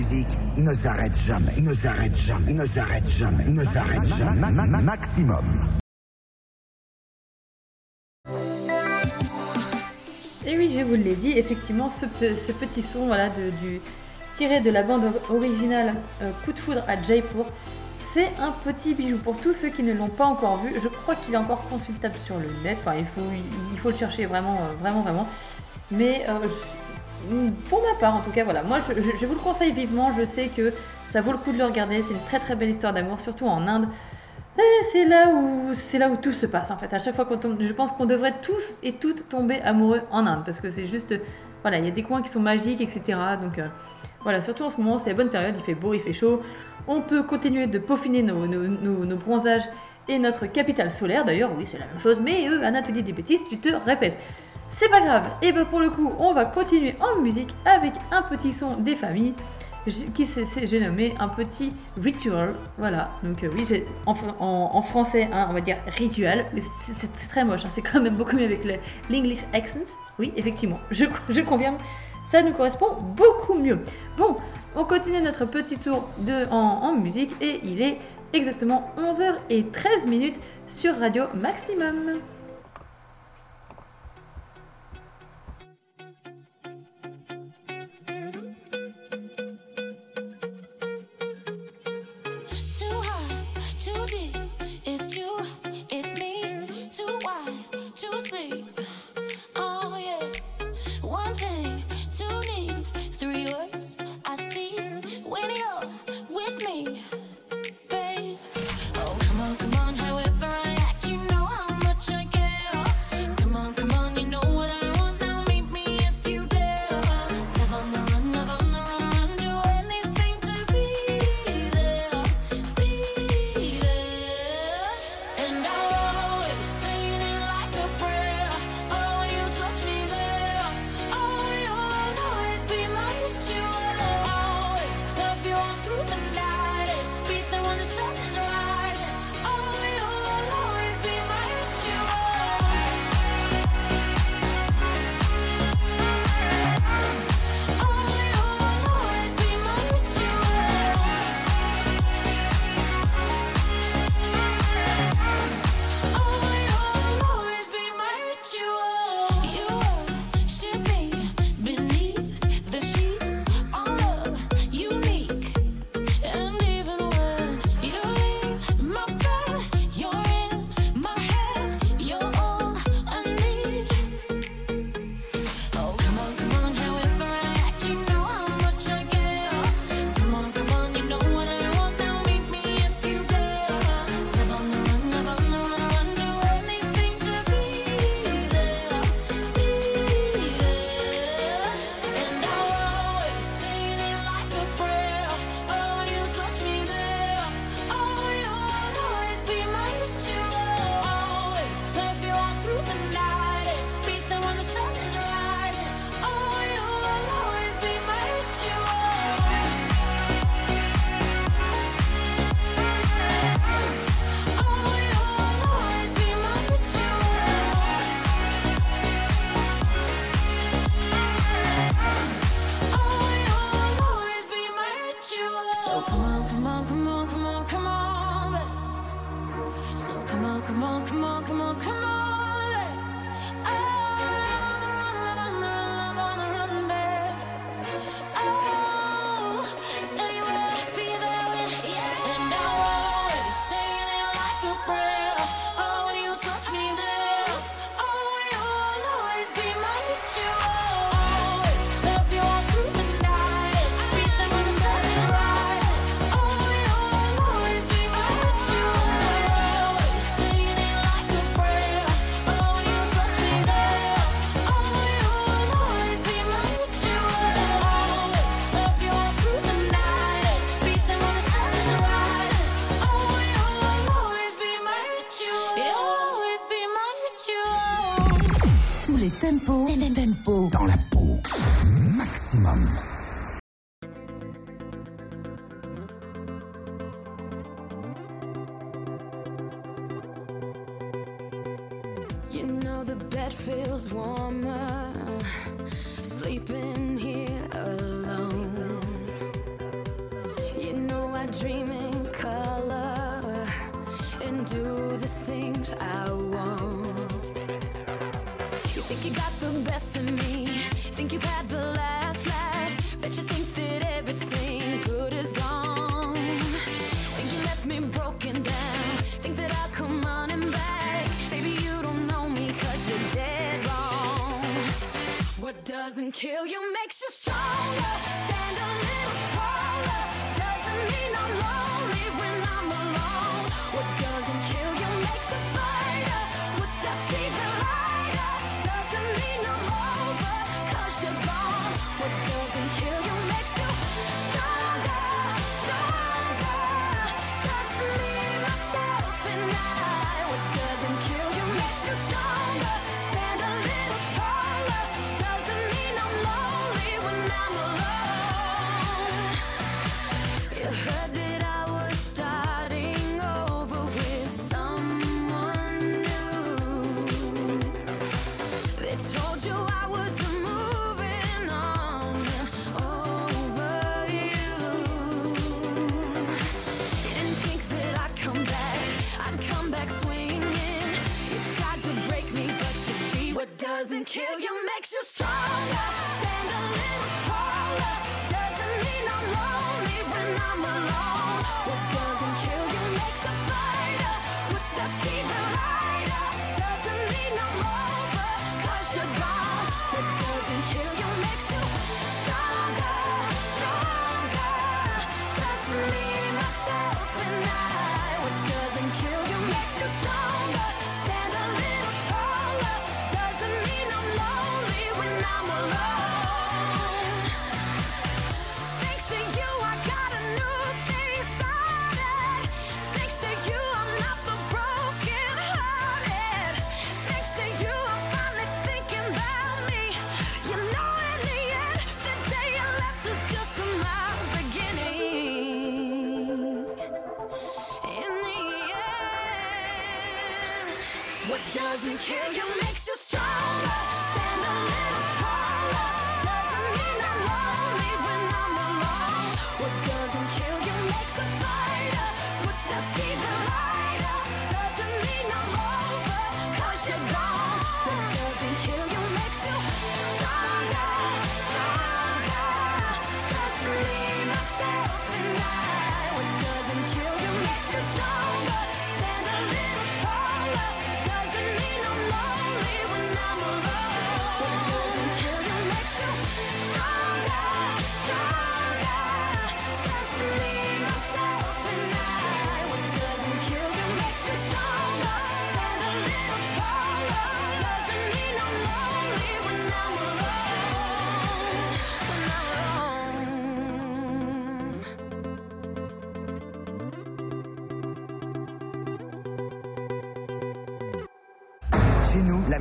Speaker 10: Musique ne s'arrête jamais, ne s'arrête jamais, ne s'arrête jamais, ne s'arrête jamais. Ma- ma- ma- Maximum.
Speaker 1: Et oui, je vous l'ai dit, effectivement, ce, pe- ce petit son voilà, de- du, tiré de la bande or- originale euh, Coup de foudre à Jaipur, c'est un petit bijou. Pour tous ceux qui ne l'ont pas encore vu, je crois qu'il est encore consultable sur le net. Enfin, il faut, il, il faut le chercher vraiment, euh, vraiment, vraiment. Mais euh, je- pour ma part, en tout cas, voilà, moi je, vous le conseille vivement. Je sais que ça vaut le coup de le regarder. C'est une très très belle histoire d'amour, surtout en Inde. C'est là où c'est là où tout se passe en fait. À chaque fois qu'on tombe, je pense qu'on devrait tous et toutes tomber amoureux en Inde parce que c'est juste, voilà, il y a des coins qui sont magiques, etc. Donc euh, voilà, surtout en ce moment, c'est la bonne période. Il fait beau, il fait chaud. On peut continuer de peaufiner nos, nos- nos- bronzages et notre capitale solaire. D'ailleurs, oui, c'est la même chose. Mais eux, Anna, tu dis des bêtises, tu te répètes. C'est pas grave, et ben pour le coup, on va continuer en musique avec un petit son des familles
Speaker 3: qui j'ai nommé un petit ritual. Voilà, donc euh, oui, en, français, hein, on va dire ritual, mais c'est très moche, hein, c'est quand même beaucoup mieux avec l'English accent. Oui, effectivement, je, je confirme, ça nous correspond beaucoup mieux. Bon, on continue notre petit tour de, en, en musique et il est exactement 11h13 minutes sur Radio Maximum.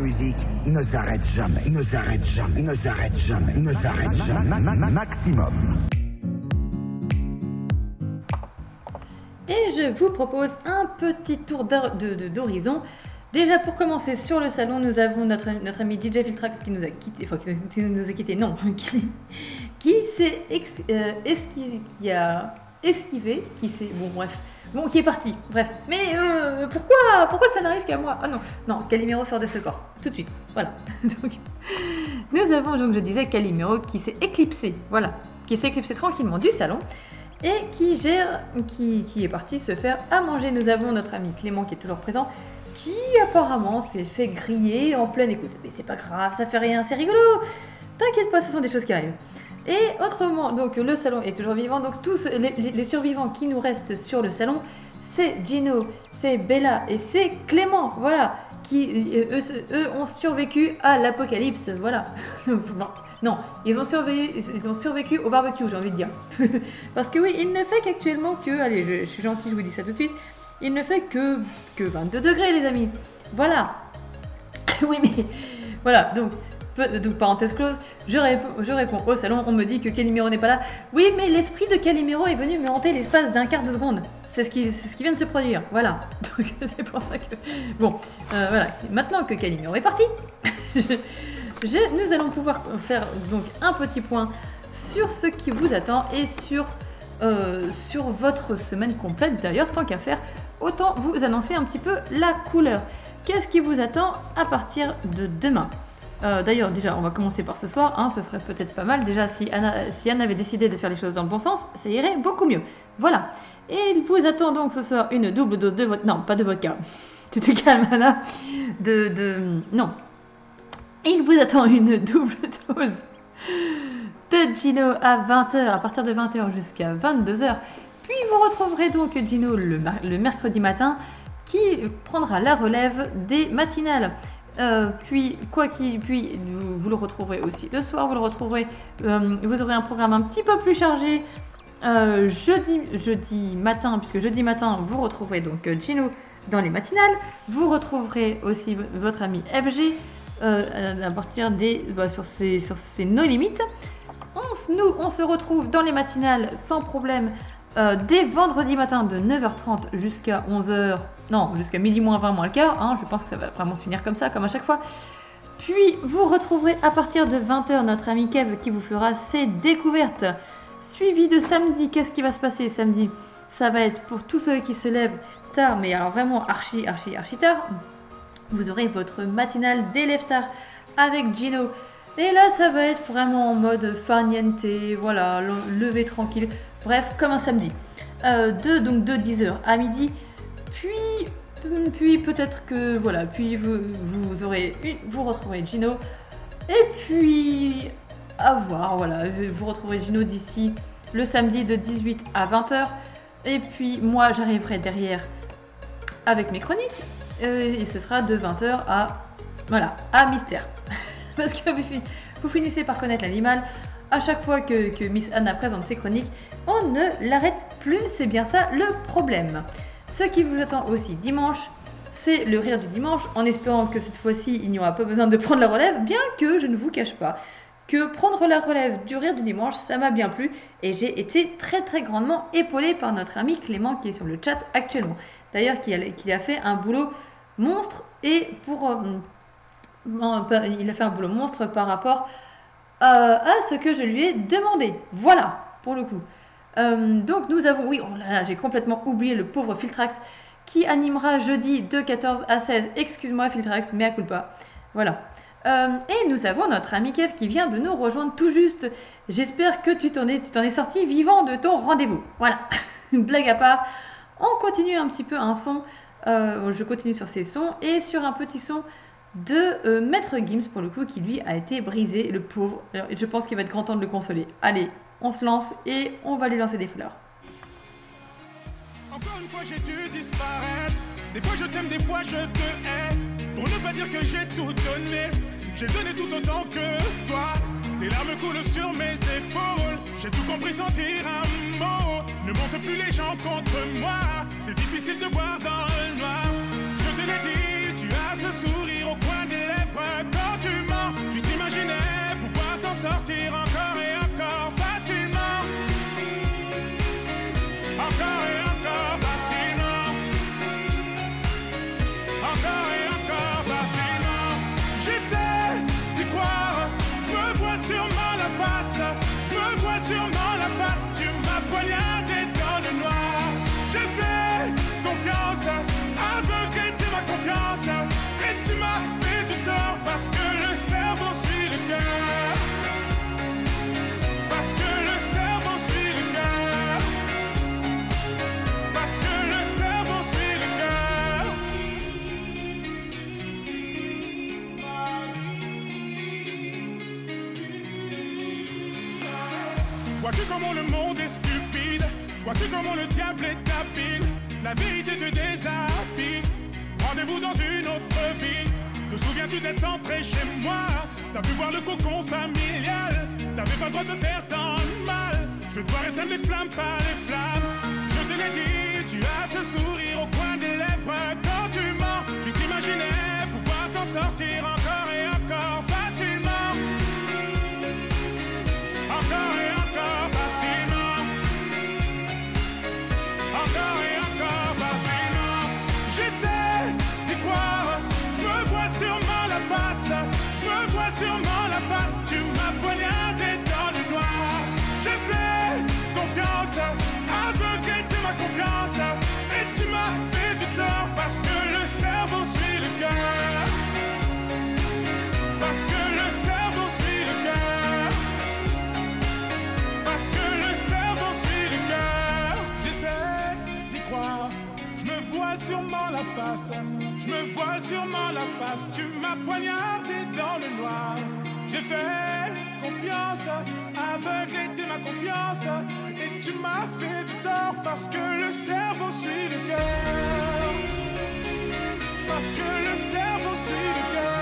Speaker 10: Musique ne s'arrête jamais, ne s'arrête jamais, ne s'arrête jamais, ne s'arrête jamais. Ma- ma- ma- Maximum.
Speaker 1: Et je vous propose un petit tour d'horizon. Déjà pour commencer sur le salon, nous avons notre, notre ami DJ Filtrax qui nous a quitté, enfin qui, nous a quitté, non, *laughs* qui, qui s'est euh, esqui- qui a esquivé, qui s'est, bon bref, bon qui est parti, bref. Mais euh, pourquoi, pourquoi ça n'arrive qu'à moi? Ah non, non, Calimero sort de ce corps, tout de suite, voilà. *laughs* Donc, nous avons donc, je disais, Calimero qui s'est éclipsé, voilà, qui s'est éclipsé tranquillement du salon et qui gère, qui, qui est parti se faire à manger. Nous avons notre ami Clément qui est toujours présent, qui apparemment s'est fait griller en pleine écoute. Mais c'est pas grave, ça fait rien, c'est rigolo. T'inquiète pas, ce sont des choses qui arrivent. Et autrement, donc le salon est toujours vivant. Donc tous les, survivants qui nous restent sur le salon, c'est Gino, c'est Bella et c'est Clément. Voilà, qui euh, eux, ont survécu à l'apocalypse. Voilà. *laughs* Non, ils ont, survécu, ils ont survécu au barbecue, j'ai envie de dire. *laughs* Parce que oui, il ne fait qu'actuellement que, allez, je, je suis gentil, je vous dis ça tout de suite, il ne fait que, que 22 degrés, les amis. Voilà. *laughs* oui, mais voilà, donc, donc parenthèse close, je, réponds- au salon, on me dit que Calimero n'est pas là. Oui, mais l'esprit de Calimero est venu me hanter l'espace d'un quart de seconde. C'est ce, qui, vient de se produire. Voilà. *laughs* Donc c'est pour ça que. Bon, euh, voilà. Maintenant que Calimero est parti, *laughs* nous allons pouvoir faire donc un petit point sur ce qui vous attend et sur, euh, sur votre semaine complète. D'ailleurs, tant qu'à faire, autant vous annoncer un petit peu la couleur. Qu'est-ce qui vous attend à partir de demain? Euh, D'ailleurs, déjà, on va commencer par ce soir. hein, ce serait peut-être pas mal. Déjà, si, Anna, si Anne avait décidé de faire les choses dans le bon sens, ça irait beaucoup mieux. Voilà. Et il vous attend donc ce soir une double dose de vodka. Non, pas de vodka. *laughs* Tu te calmes, Anna. De, de... Non. Il vous attend une double *laughs* dose de Gino à 20h, à partir de 20h jusqu'à 22h. Puis vous retrouverez donc Gino le mercredi matin qui prendra la relève des matinales. Euh, puis, quoi qu'il, puis vous, le retrouverez aussi le soir, vous le retrouverez, euh, vous aurez un programme un petit peu plus chargé euh, jeudi, jeudi matin, puisque jeudi matin vous retrouverez donc Gino dans les matinales, vous retrouverez aussi votre ami FG à partir des, bah, sur ces, sur ces no limites. On, nous, on se retrouve dans les matinales sans problème euh, dès vendredi matin de 9h30 jusqu'à 11h, non, jusqu'à midi moins 20 moins le quart, hein, je pense que ça va vraiment se finir comme ça, comme à chaque fois. Puis vous retrouverez à partir de 20h notre ami Kev qui vous fera ses découvertes. Suivi de samedi, qu'est-ce qui va se passer samedi? Ça va être pour tous ceux qui se lèvent tard, mais alors vraiment archi, archi, archi tard. Vous aurez votre matinale d'élève tard avec Gino. Et là, ça va être vraiment en mode farniente, voilà, le- lever tranquille. Bref, comme un samedi. Euh, de, donc de 10h à midi. Puis, puis peut-être que, voilà, puis vous, aurez une- vous retrouverez Gino. Et puis, à voir, voilà, vous retrouverez Gino d'ici le samedi de 18 à 20h. Et puis, moi, j'arriverai derrière avec mes chroniques. Euh, et ce sera de 20h à, voilà, à Mystère. *laughs* Parce que vous, fi- vous finissez par connaître l'animal. À chaque fois que Miss Anna présente ses chroniques, on ne l'arrête plus. C'est bien ça le problème. Ce qui vous attend aussi dimanche, c'est le rire du dimanche, en espérant que cette fois-ci, il n'y aura pas besoin de prendre la relève, bien que je ne vous cache pas que prendre la relève du rire du dimanche, ça m'a bien plu, et j'ai été très très grandement épaulée par notre ami Clément qui est sur le chat actuellement. D'ailleurs, qui a, fait un boulot monstre, et pour... euh, il a fait un boulot monstre par rapport euh, à ce que je lui ai demandé. Voilà, pour le coup. Euh, donc nous avons, oui, oh là là, j'ai complètement oublié le pauvre Filtrax qui animera jeudi de 14 à 16. Excuse-moi Filtrax, mais à coup pas. Voilà. Euh, et nous avons notre ami Kev qui vient de nous rejoindre tout juste. J'espère que tu t'en es, tu t'en es sorti vivant de ton rendez-vous. Voilà. *laughs* Blague à part, on continue un petit peu un son. euh, je continue sur ces sons et sur un petit son de Maître Gims pour le coup qui lui a été brisé, le pauvre. Je pense qu'il va être grand temps de le consoler. Allez, on se lance et on va lui lancer des fleurs.
Speaker 6: Encore une fois j'ai dû disparaître. Des fois je t'aime, des fois je te hais. Pour ne pas dire que j'ai tout donné J'ai donné tout autant que toi. Tes larmes coulent sur mes épaules. J'ai tout compris sans dire un mot. Ne monte plus les gens contre moi. C'est difficile de voir dans le noir. Je te l'ai dit, tu as ce sourire au coin des lèvres. Quand tu mens, tu t'imaginais pouvoir t'en sortir encore Vois-tu comment le diable est habile. La vérité te déshabille. Rendez-vous dans une autre vie. Te souviens-tu d'être entré chez moi? T'as pu voir le cocon familial. T'avais pas le droit de faire tant de mal. Je vais devoir éteindre les flammes par les flammes. Je te l'ai dit, tu as ce sourire au coin des lèvres. Quand tu mens, tu t'imaginais pouvoir t'en sortir encore confiance. Aveuglé de ma confiance. Et tu m'as fait du tort parce que le cerveau suit le cœur. Parce que le cerveau suit le cœur. Parce que le cerveau suit le cœur. J'essaie d'y croire. Je me voile sûrement la face. Je me voile sûrement la face. Tu m'as poignardé dans le noir. J'ai fait confiance. Aveuglé de ma confiance. Et tu m'as fait du tort parce que le cerveau suit le cœur. Parce que le cerveau suit le cœur.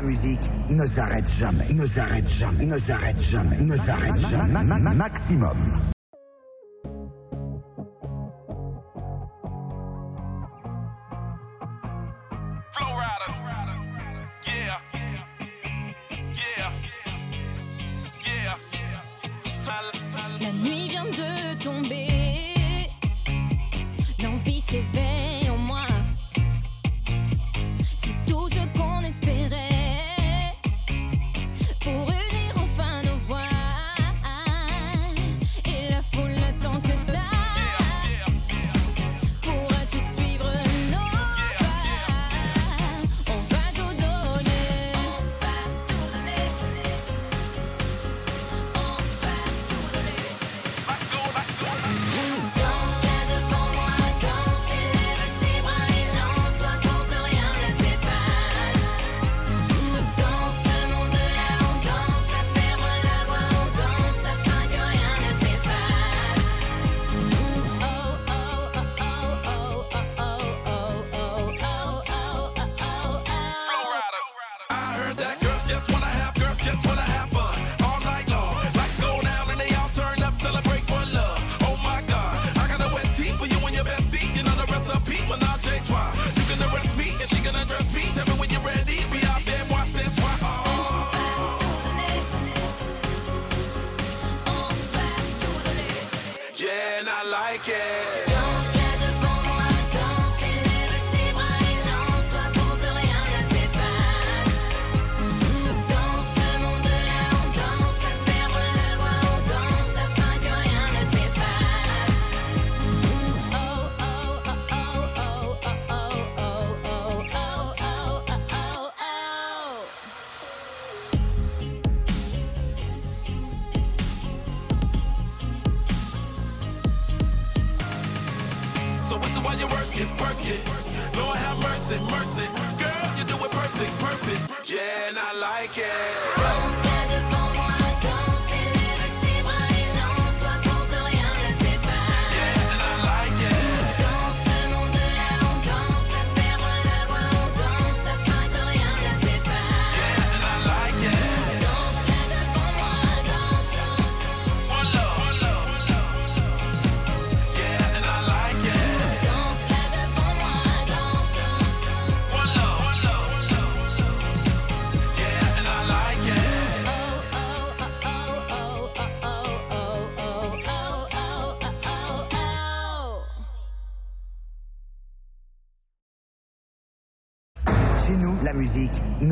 Speaker 6: La
Speaker 7: musique ne s'arrête jamais, ne s'arrête jamais, ne s'arrête jamais, ne s'arrête jamais. Ma- ma- ma- Maximum.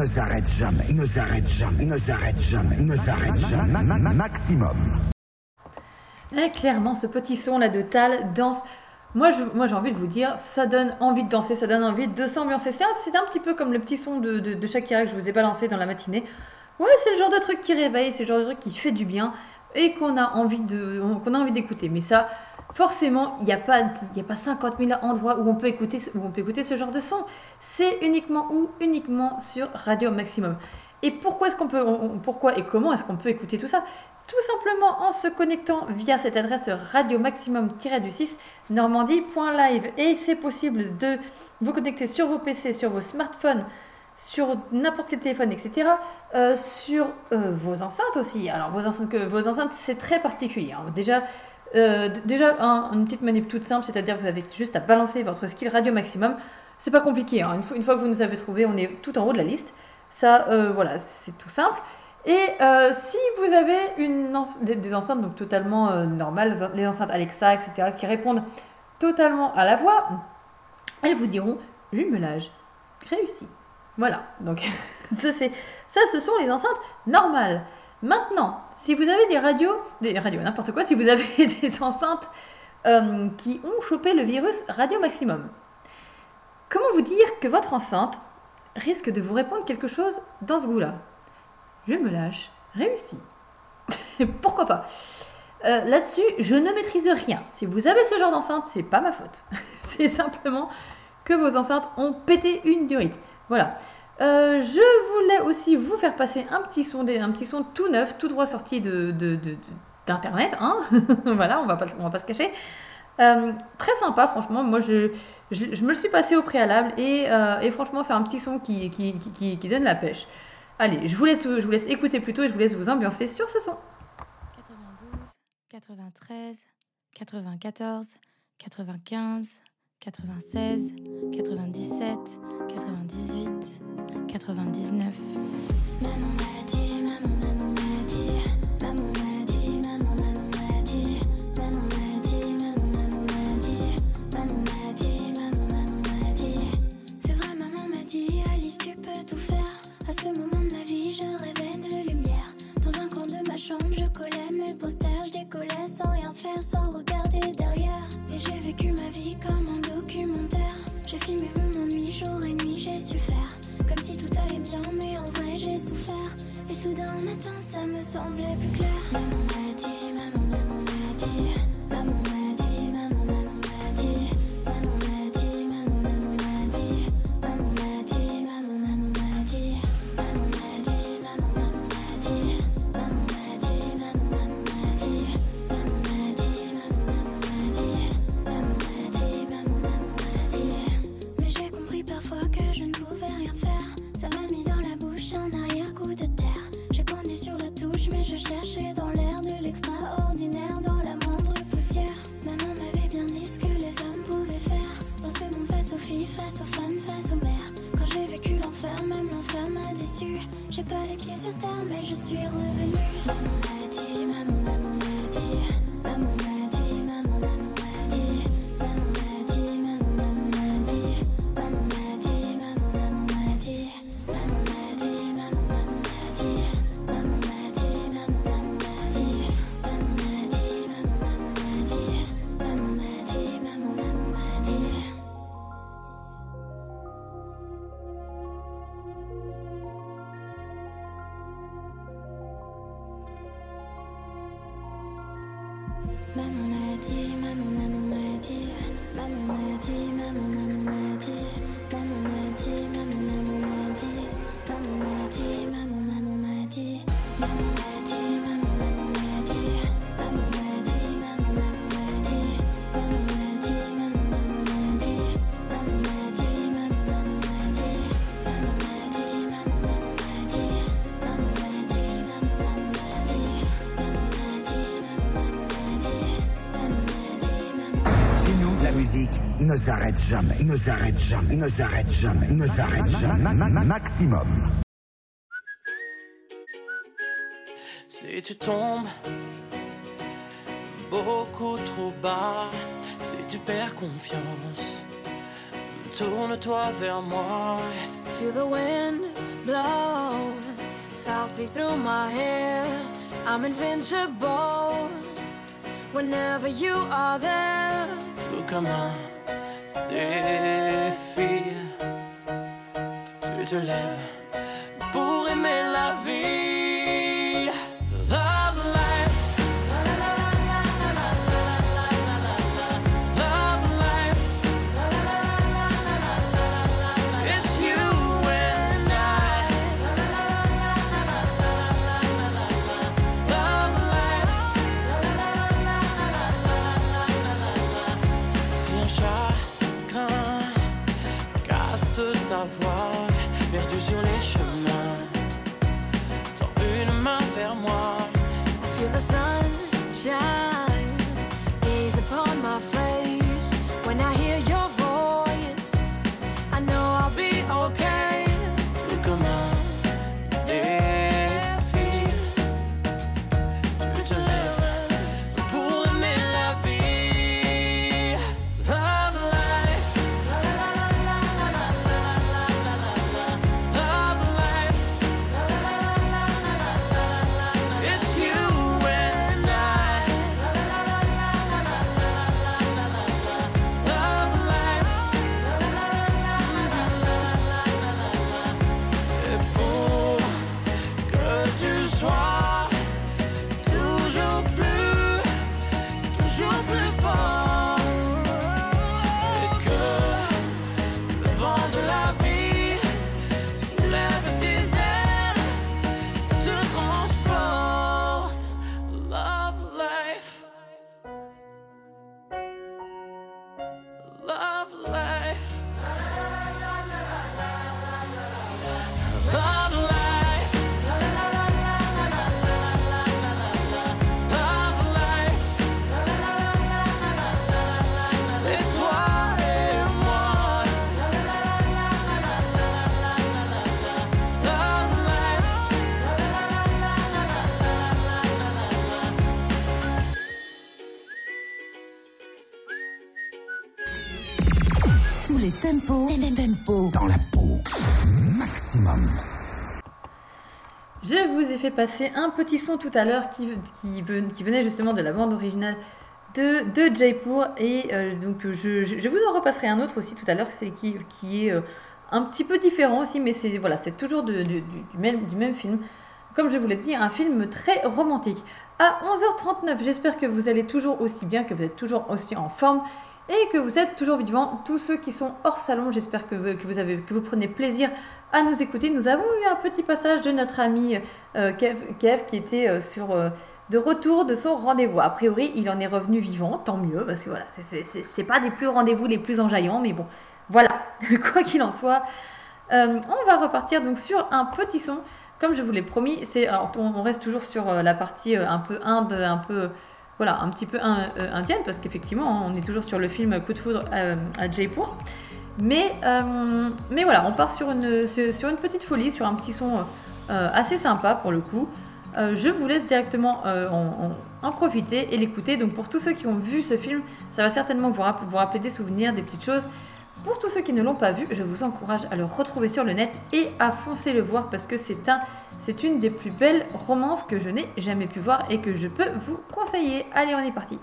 Speaker 7: S'arrête jamais, ne s'arrête jamais, ne s'arrête jamais, ne s'arrête jamais. Ma- ma- ma- Maximum.
Speaker 1: Et clairement, ce petit son là de Tal danse. Moi, je- moi, j'ai envie de vous dire, ça donne envie de danser, ça donne envie de s'ambiancer. C'est un, c'est un petit peu comme le petit son de, de, de Shakira que je vous ai balancé dans la matinée. Ouais, c'est le genre de truc qui réveille, c'est le genre de truc qui fait du bien et qu'on a envie de, qu'on a envie d'écouter. Mais ça, forcément, il n'y a pas, a pas 50 000 endroits où on peut écouter, où ce genre de son. C'est uniquement où, uniquement sur Radio Maximum. Et pourquoi est-ce qu'on et comment est-ce qu'on peut écouter tout ça? Tout simplement en se connectant via cette adresse radio maximum-du6 normandie.live. Et c'est possible de vous connecter sur vos PC, sur vos smartphones, sur n'importe quel téléphone, etc. euh, sur euh, vos enceintes aussi. Alors vos enceintes, vos enceintes c'est très particulier. hein. Déjà, euh, déjà un- une petite manip toute simple, c'est-à-dire vous avez juste à balancer votre skill radio maximum. C'est pas compliqué. hein. Une, fois, que vous nous avez trouvé, on est tout en haut de la liste. Ça, euh, voilà, c'est tout simple. Et euh, si vous avez des, enceintes donc totalement normales, les enceintes Alexa, etc., qui répondent totalement à la voix, elles vous diront jumelage réussi. Voilà, donc *laughs* ça ce sont les enceintes normales. Maintenant, si vous avez des radios, des radios, n'importe quoi, si vous avez *laughs* des enceintes euh, qui ont chopé le virus radio maximum, comment vous dire que votre enceinte risque de vous répondre quelque chose dans ce goût-là? Je me lâche, réussi. *laughs* Pourquoi pas? Euh, Là-dessus, je ne maîtrise rien. Si vous avez ce genre d'enceinte, c'est pas ma faute. *laughs* c'est simplement que vos enceintes ont pété une durite. Voilà. Euh, je voulais aussi vous faire passer un petit son, un petit son tout neuf, tout droit sorti de, de- de- d'internet. hein. *laughs* voilà, on va pas, on va pas se cacher. Euh, très sympa, franchement. Moi, je, je, je me le suis passé au préalable et, euh, et franchement, c'est un petit son qui, qui, qui- qui- donne la pêche. Allez, je vous, laisse, je vous laisse écouter plutôt et je vous laisse vous ambiancer sur ce son.
Speaker 22: 93, 94, 95, 96, 97, 98, 99.
Speaker 14: Maman m'a dit, maman, maman m'a dit, maman m'a dit, maman, maman m'a dit, maman m'a dit, maman, maman m'a dit, maman m'a dit, maman, maman m'a dit. C'est vrai, maman m'a dit, Alice, tu peux tout faire. À ce moment de ma vie, je rêvais de lumière. Dans un coin de ma chambre, je collais mes posters, je décollais sans rien faire, sans mais en vrai j'ai souffert. Et soudain matin, ça me semblait plus clair.
Speaker 10: S'arrête jamais, ne s'arrête jamais, ne s'arrête jamais. Ma- ma- ma- Maximum.
Speaker 2: Si tu tombes beaucoup trop bas, si tu perds confiance, tourne-toi vers moi.
Speaker 3: Feel the wind blow softly through my hair. I'm invincible whenever you are there.
Speaker 2: Tout comme un défi, tu te lèves pour aimer
Speaker 1: 散下。Fait passer un petit son tout à l'heure qui, qui, ven- qui venait justement de la bande originale de, de Jaipur et euh, donc je, je- vous en repasserai un autre aussi tout à l'heure qui, qui est euh, un petit peu différent aussi mais c'est voilà c'est toujours du, même, du même film. Comme je vous l'ai dit un film très romantique. À 11h39 j'espère que vous allez toujours aussi bien que vous êtes toujours aussi en forme et que vous êtes toujours vivants tous ceux qui sont hors salon j'espère que, que vous avez que vous prenez plaisir à nous écouter. Nous avons eu un petit passage de notre ami euh, Kev, Kev qui était euh, sur euh, de retour de son rendez-vous. A priori, il en est revenu vivant, tant mieux, parce que voilà, c'est- pas des plus rendez-vous les plus enjaillants, mais bon, voilà, *laughs* quoi qu'il en soit. On va repartir donc sur un petit son, comme je vous l'ai promis. C'est, on, reste toujours sur la partie un peu Inde, un peu voilà, un petit peu in- indienne, parce qu'effectivement, on est toujours sur le film Coup de foudre à Jaipur. Mais, euh, mais voilà, on part sur une, sur une petite folie, sur un petit son euh, assez sympa pour le coup. Euh, je vous laisse directement euh, en, en- profiter et l'écouter. Donc pour tous ceux qui ont vu ce film, ça va certainement vous, vous rappeler des souvenirs, des petites choses. Pour tous ceux qui ne l'ont pas vu, je vous encourage à le retrouver sur le net et à foncer le voir parce que c'est un, c'est une des plus belles romances que je n'ai jamais pu voir et que je peux vous conseiller. Allez, on est parti.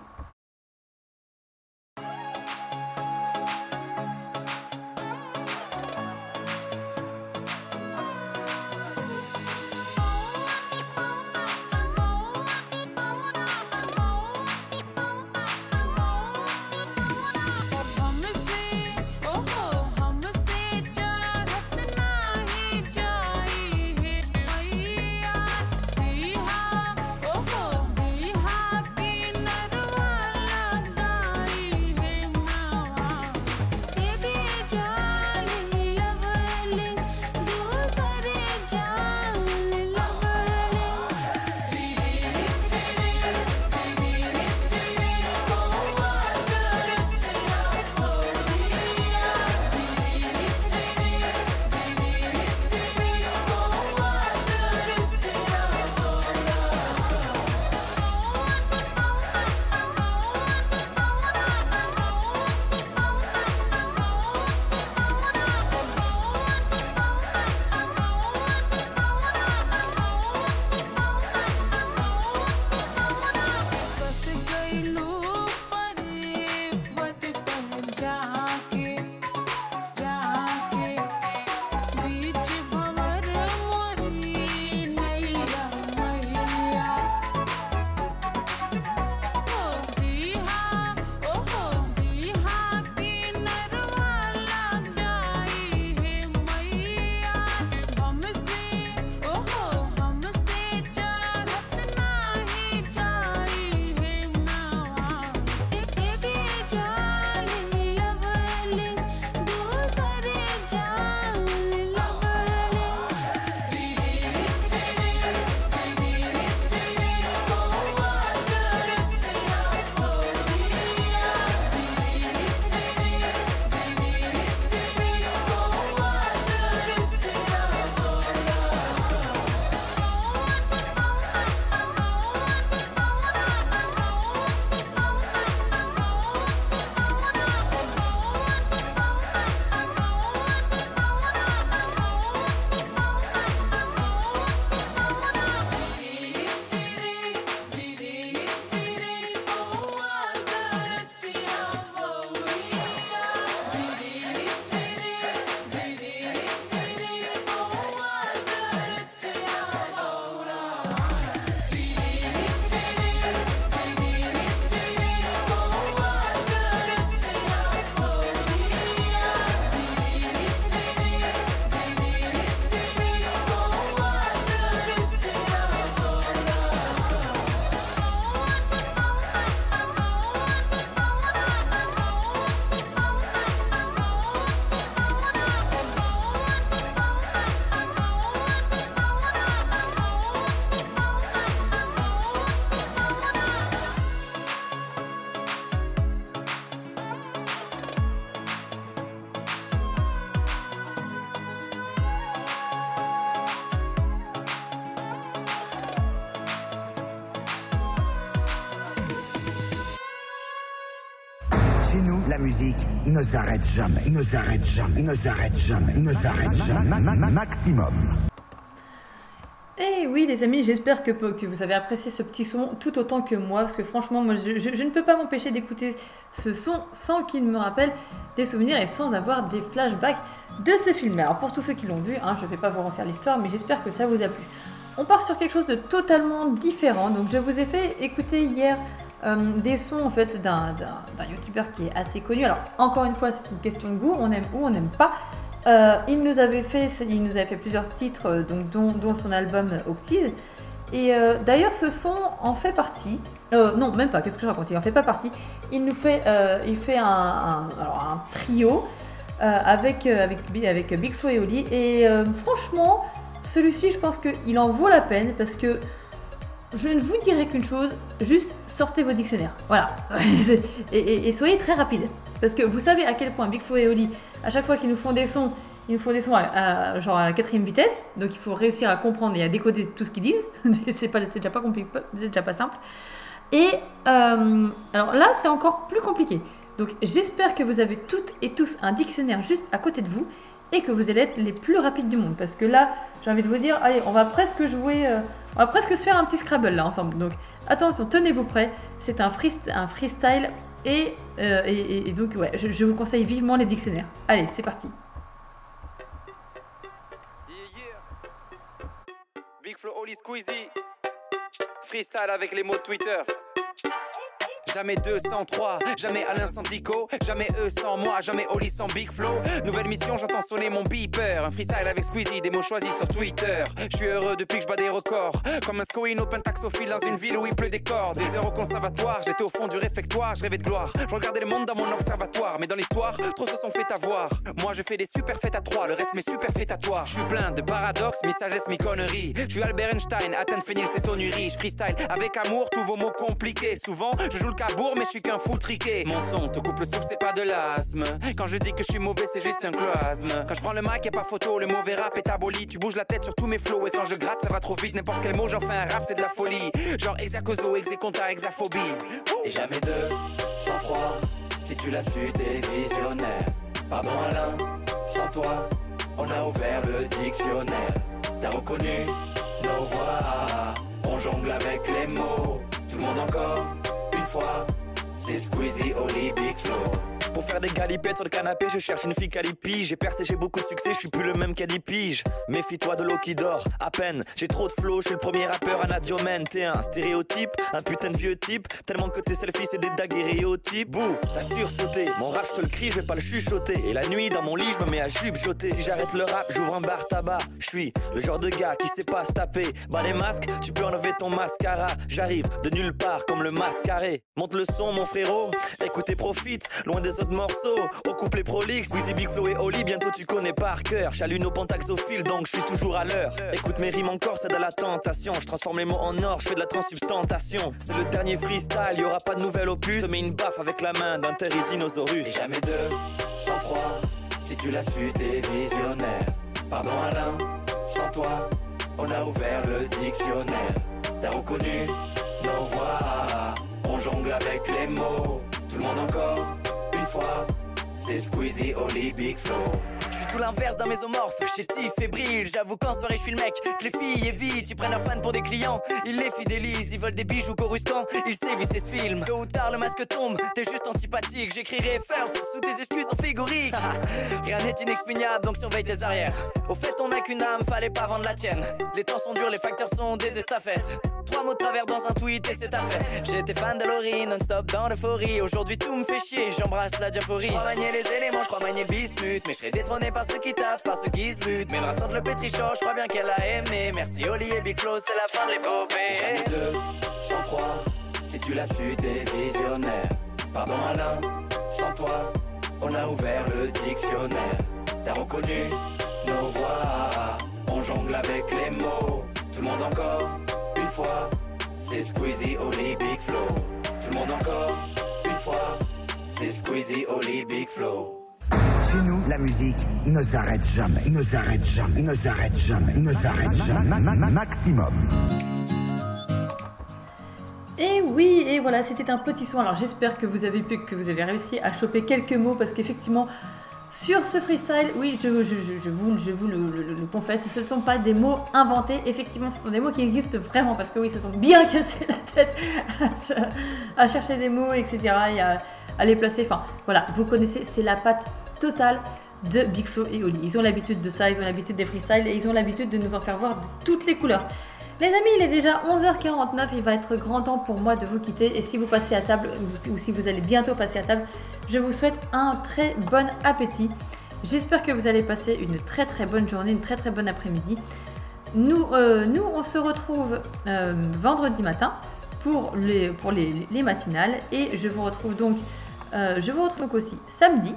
Speaker 10: Ne s'arrête jamais, ne s'arrête jamais, ne s'arrête jamais, ne s'arrête jamais. Ma- ma- ma- Maximum.
Speaker 1: Et oui, les amis, j'espère que, que vous avez apprécié ce petit son tout autant que moi, parce que franchement, moi, je, je- je ne peux pas m'empêcher d'écouter ce son sans qu'il me rappelle des souvenirs et sans avoir des flashbacks de ce film. Alors, pour tous ceux qui l'ont vu, hein, je ne vais pas vous refaire l'histoire, mais j'espère que ça vous a plu. On part sur quelque chose de totalement différent. Donc, je vous ai fait écouter hier euh, des sons en fait d'un youtubeur qui est assez connu. Alors, encore une fois, c'est une question de goût, on aime ou on n'aime pas. Euh, il nous avait fait, il nous avait fait plusieurs titres, euh, donc dont, son album Oxys. Et d'ailleurs, ce son en fait partie. Non, même pas. Qu'est-ce que je raconte? Il en fait pas partie. Il nous fait, il fait un, trio avec avec avec Big et Oli. Et franchement, celui-ci, je pense qu'il en vaut la peine parce que je ne vous dirai qu'une chose, juste sortez vos dictionnaires. Voilà. *laughs* et, soyez très rapide. Parce que vous savez à quel point Big Flo et Oli, à chaque fois qu'ils nous font des sons, ils nous font des sons à, genre à la quatrième vitesse. Donc il faut réussir à comprendre et à décoder tout ce qu'ils disent. *laughs* c'est déjà, pas compli- c'est déjà pas simple. Et euh, alors là, c'est encore plus compliqué. Donc j'espère que vous avez toutes et tous un dictionnaire juste à côté de vous et que vous allez être les plus rapides du monde. Parce que là, j'ai envie de vous dire, allez, on va presque jouer, euh, on va presque se faire un petit Scrabble là ensemble. Donc attention, tenez-vous prêts. C'est un, freest- un freestyle et, euh, et, donc ouais, je, vous conseille vivement les dictionnaires. Allez, c'est parti.
Speaker 23: Freestyle avec les mots Twitter. Jamais 203, jamais Alain sans Dico, jamais eux sans moi, jamais Oli sans Big Flow. Nouvelle mission, j'entends sonner mon beeper. Un freestyle avec Squeezie, des mots choisis sur Twitter. Je suis heureux depuis que je bats des records. Comme un Scoin open taxophile dans une ville où il pleut des corps. Des heures au conservatoire, j'étais au fond du réfectoire, je rêvais de gloire. Je regardais le monde dans mon observatoire, mais dans l'histoire, trop se sont fait avoir. Moi je fais des super fêtes à trois, le reste m'est super fêtatoire. Je suis plein de paradoxes, mi sagesse, mi conneries. Je suis Albert Einstein, Athènes, Phénix et Tonurie. Je freestyle avec amour, tous vos mots compliqués. Souvent, je joue le mais je suis qu'un fou triqué. Mon son te coupe le souffle, c'est pas de l'asthme. Quand je dis que je suis mauvais, c'est juste un cloasme. Quand je prends le mic, y'a pas photo, le mauvais rap est aboli. Tu bouges la tête sur tous mes flows, et quand je gratte, ça va trop vite. N'importe quel mot, j'en fais un rap, c'est de la folie. Genre exacoso, exéconta, exaphobie.
Speaker 24: Et jamais deux, sans trois. Si tu l'as su, t'es visionnaire. Pardon Alain, sans toi, on a ouvert le dictionnaire. T'as reconnu nos voix, on jongle avec les mots. Tout le monde encore, fois, c'est Squeezie, au Big Flow.
Speaker 23: Pour faire des galipettes sur le canapé, je cherche une fille calipi. J'ai percé, j'ai beaucoup de succès, je suis plus le même qu'à 10 piges. Méfie-toi de l'eau qui dort, à peine. J'ai trop de flow, je suis le premier rappeur à. T'es un stéréotype, un putain de vieux type. Tellement que tes selfies, c'est des daguerréotypes. Bouh, t'as sursauté. Mon rap, je te le crie, je vais pas le chuchoter. Et la nuit, dans mon lit, je me mets à jupe joter. Si j'arrête le rap, j'ouvre un bar tabac. Je suis le genre de gars qui sait pas se taper. Bah, les masques, tu peux enlever ton mascara. J'arrive de nulle part comme le mascaré. Monte le son, mon frérot. Écoute et profite, loin des autres morceaux. Au couplet prolixe, Squeezie, Big Flow et Oli, bientôt tu connais par cœur. J'allume nos pentaxophiles, donc je suis toujours à l'heure. Écoute mes rimes encore, c'est de la tentation. Je transforme les mots en or, je fais de la transsubstantation. C'est le dernier freestyle, y aura pas de nouvelles opus. Je te mets une baffe avec la main d'un Therizinosaurus.
Speaker 24: Et jamais deux, sans trois. Si tu l'as su, t'es visionnaire. Pardon Alain, sans toi, on a ouvert le dictionnaire. T'as reconnu nos voix, on jongle avec les mots. Tout le monde encore, c'est Squeezie, Oli, Big Flow.
Speaker 23: Tout l'inverse d'un mésomorphe, chétif, fébrile. J'avoue qu'en soirée, je suis le mec que les filles évitent. Ils prennent leurs fans pour des clients, ils les fidélisent. Ils veulent des bijoux coruscants, ils sévissent se filment. Tôt ou tard, le masque tombe, t'es juste antipathique. J'écrirai first sous tes excuses en figurique. *laughs* Rien n'est inexpugnable, donc surveille tes arrières. Au fait, on n'a qu'une âme, fallait pas vendre la tienne. Les temps sont durs, les facteurs sont des estafettes. Trois mots de travers dans un tweet et c'est ta fête. J'étais fan de Laurie, non-stop dans l'euphorie. Aujourd'hui, tout me fait chier, j'embrasse la diaphorie. Je manier les éléments, je crois manier bismuth. Mais je serai détrôné par ceux qui taffent, par ceux qui se butent. Mais le le pétrichon, je crois bien qu'elle a aimé. Merci Oli et Big Flow, c'est la fin de l'épopée.
Speaker 24: Deux, sans trois. Si tu l'as su, t'es visionnaire. Pardon Alain, sans toi, on a ouvert le dictionnaire. T'as reconnu nos voix, on jongle avec les mots. Tout le monde encore, une fois, c'est Squeezie, Oli, Big Flow. Tout le monde encore, une fois, c'est Squeezie, Oli, Big Flow.
Speaker 10: Chez nous, la musique ne s'arrête jamais, ne s'arrête jamais, ne s'arrête jamais, ne s'arrête jamais. Ma- ma- ma- Maximum.
Speaker 1: Et oui, et voilà, c'était un petit son. Alors j'espère que vous avez pu, que vous avez réussi à choper quelques mots parce qu'effectivement, sur ce freestyle, oui, je, je- je- je vous, je vous le, le- le confesse, ce ne sont pas des mots inventés. Effectivement, ce sont des mots qui existent vraiment parce que oui, ils se sont bien *laughs* cassés la tête à, ch- à chercher des mots, etc. les placer. Enfin, voilà, vous connaissez, c'est la patte totale de Big Flo et Oli. Ils ont l'habitude de ça, ils ont l'habitude des freestyles et ils ont l'habitude de nous en faire voir de toutes les couleurs. Les amis, il est déjà 11h49, il va être grand temps pour moi de vous quitter et si vous passez à table ou- si vous allez bientôt passer à table, je vous souhaite un très bon appétit. J'espère que vous allez passer une très très bonne journée, une très très bonne après-midi. Nous, euh, nous, on se retrouve euh, vendredi matin pour les matinales et je vous retrouve donc, euh, je vous retrouve aussi samedi,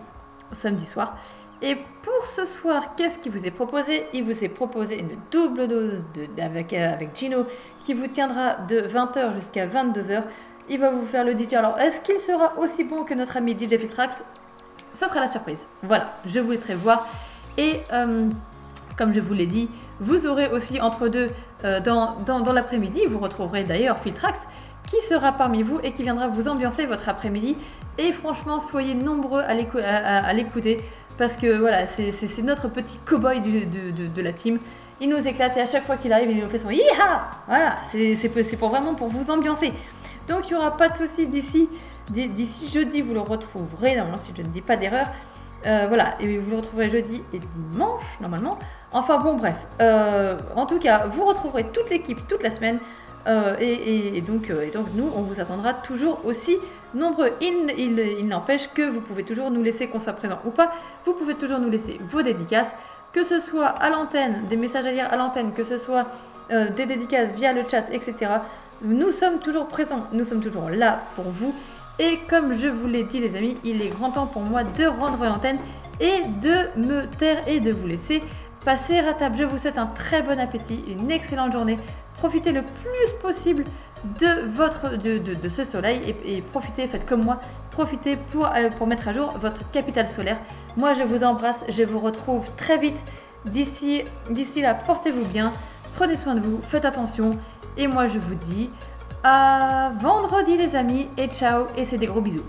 Speaker 1: samedi soir. Et pour ce soir, qu'est-ce qui vous est proposé? Il vous est proposé une double dose de, avec, euh, avec Gino qui vous tiendra de 20h jusqu'à 22h. Il va vous faire le DJ. Alors, est-ce qu'il sera aussi bon que notre ami DJ Filtrax? Ça sera la surprise. Voilà, je vous laisserai voir. Et euh, comme je vous l'ai dit, vous aurez aussi entre deux, dans, dans, dans l'après-midi, vous retrouverez d'ailleurs Filtrax qui sera parmi vous et qui viendra vous ambiancer votre après-midi. Et franchement, soyez nombreux à l'écou- à- à- à l'écouter parce que voilà, c'est notre petit cow-boy de, la team. Il nous éclate et à chaque fois qu'il arrive, il nous fait son Yiha Voilà, c'est pour- vraiment pour vous ambiancer. Donc il n'y aura pas de souci d'ici. D'ici jeudi, vous le retrouverez, normalement, si je ne dis pas d'erreur. Euh, voilà, et vous le retrouverez jeudi et dimanche, normalement. Enfin bon, bref. Euh, en tout cas, vous retrouverez toute l'équipe toute la semaine. Euh, et donc, nous, on vous attendra toujours aussi nombreux. Il, n'empêche que vous pouvez toujours nous laisser, qu'on soit présent ou pas, vous pouvez toujours nous laisser vos dédicaces, que ce soit à l'antenne, des messages à lire à l'antenne, que ce soit euh, des dédicaces via le chat, etc. Nous sommes toujours présents, nous sommes toujours là pour vous. Et comme je vous l'ai dit les amis, il est grand temps pour moi de rendre l'antenne et de me taire et de vous laisser passer à table. Je vous souhaite un très bon appétit, une excellente journée. Profitez le plus possible de, votre, de, de- ce soleil et, et profitez, faites comme moi, profitez pour, euh, pour mettre à jour votre capital solaire. Moi je vous embrasse, je vous retrouve très vite. D'ici d'ici là, portez-vous bien, prenez soin de vous, faites attention. Et moi je vous dis à vendredi les amis et ciao et c'est des gros bisous.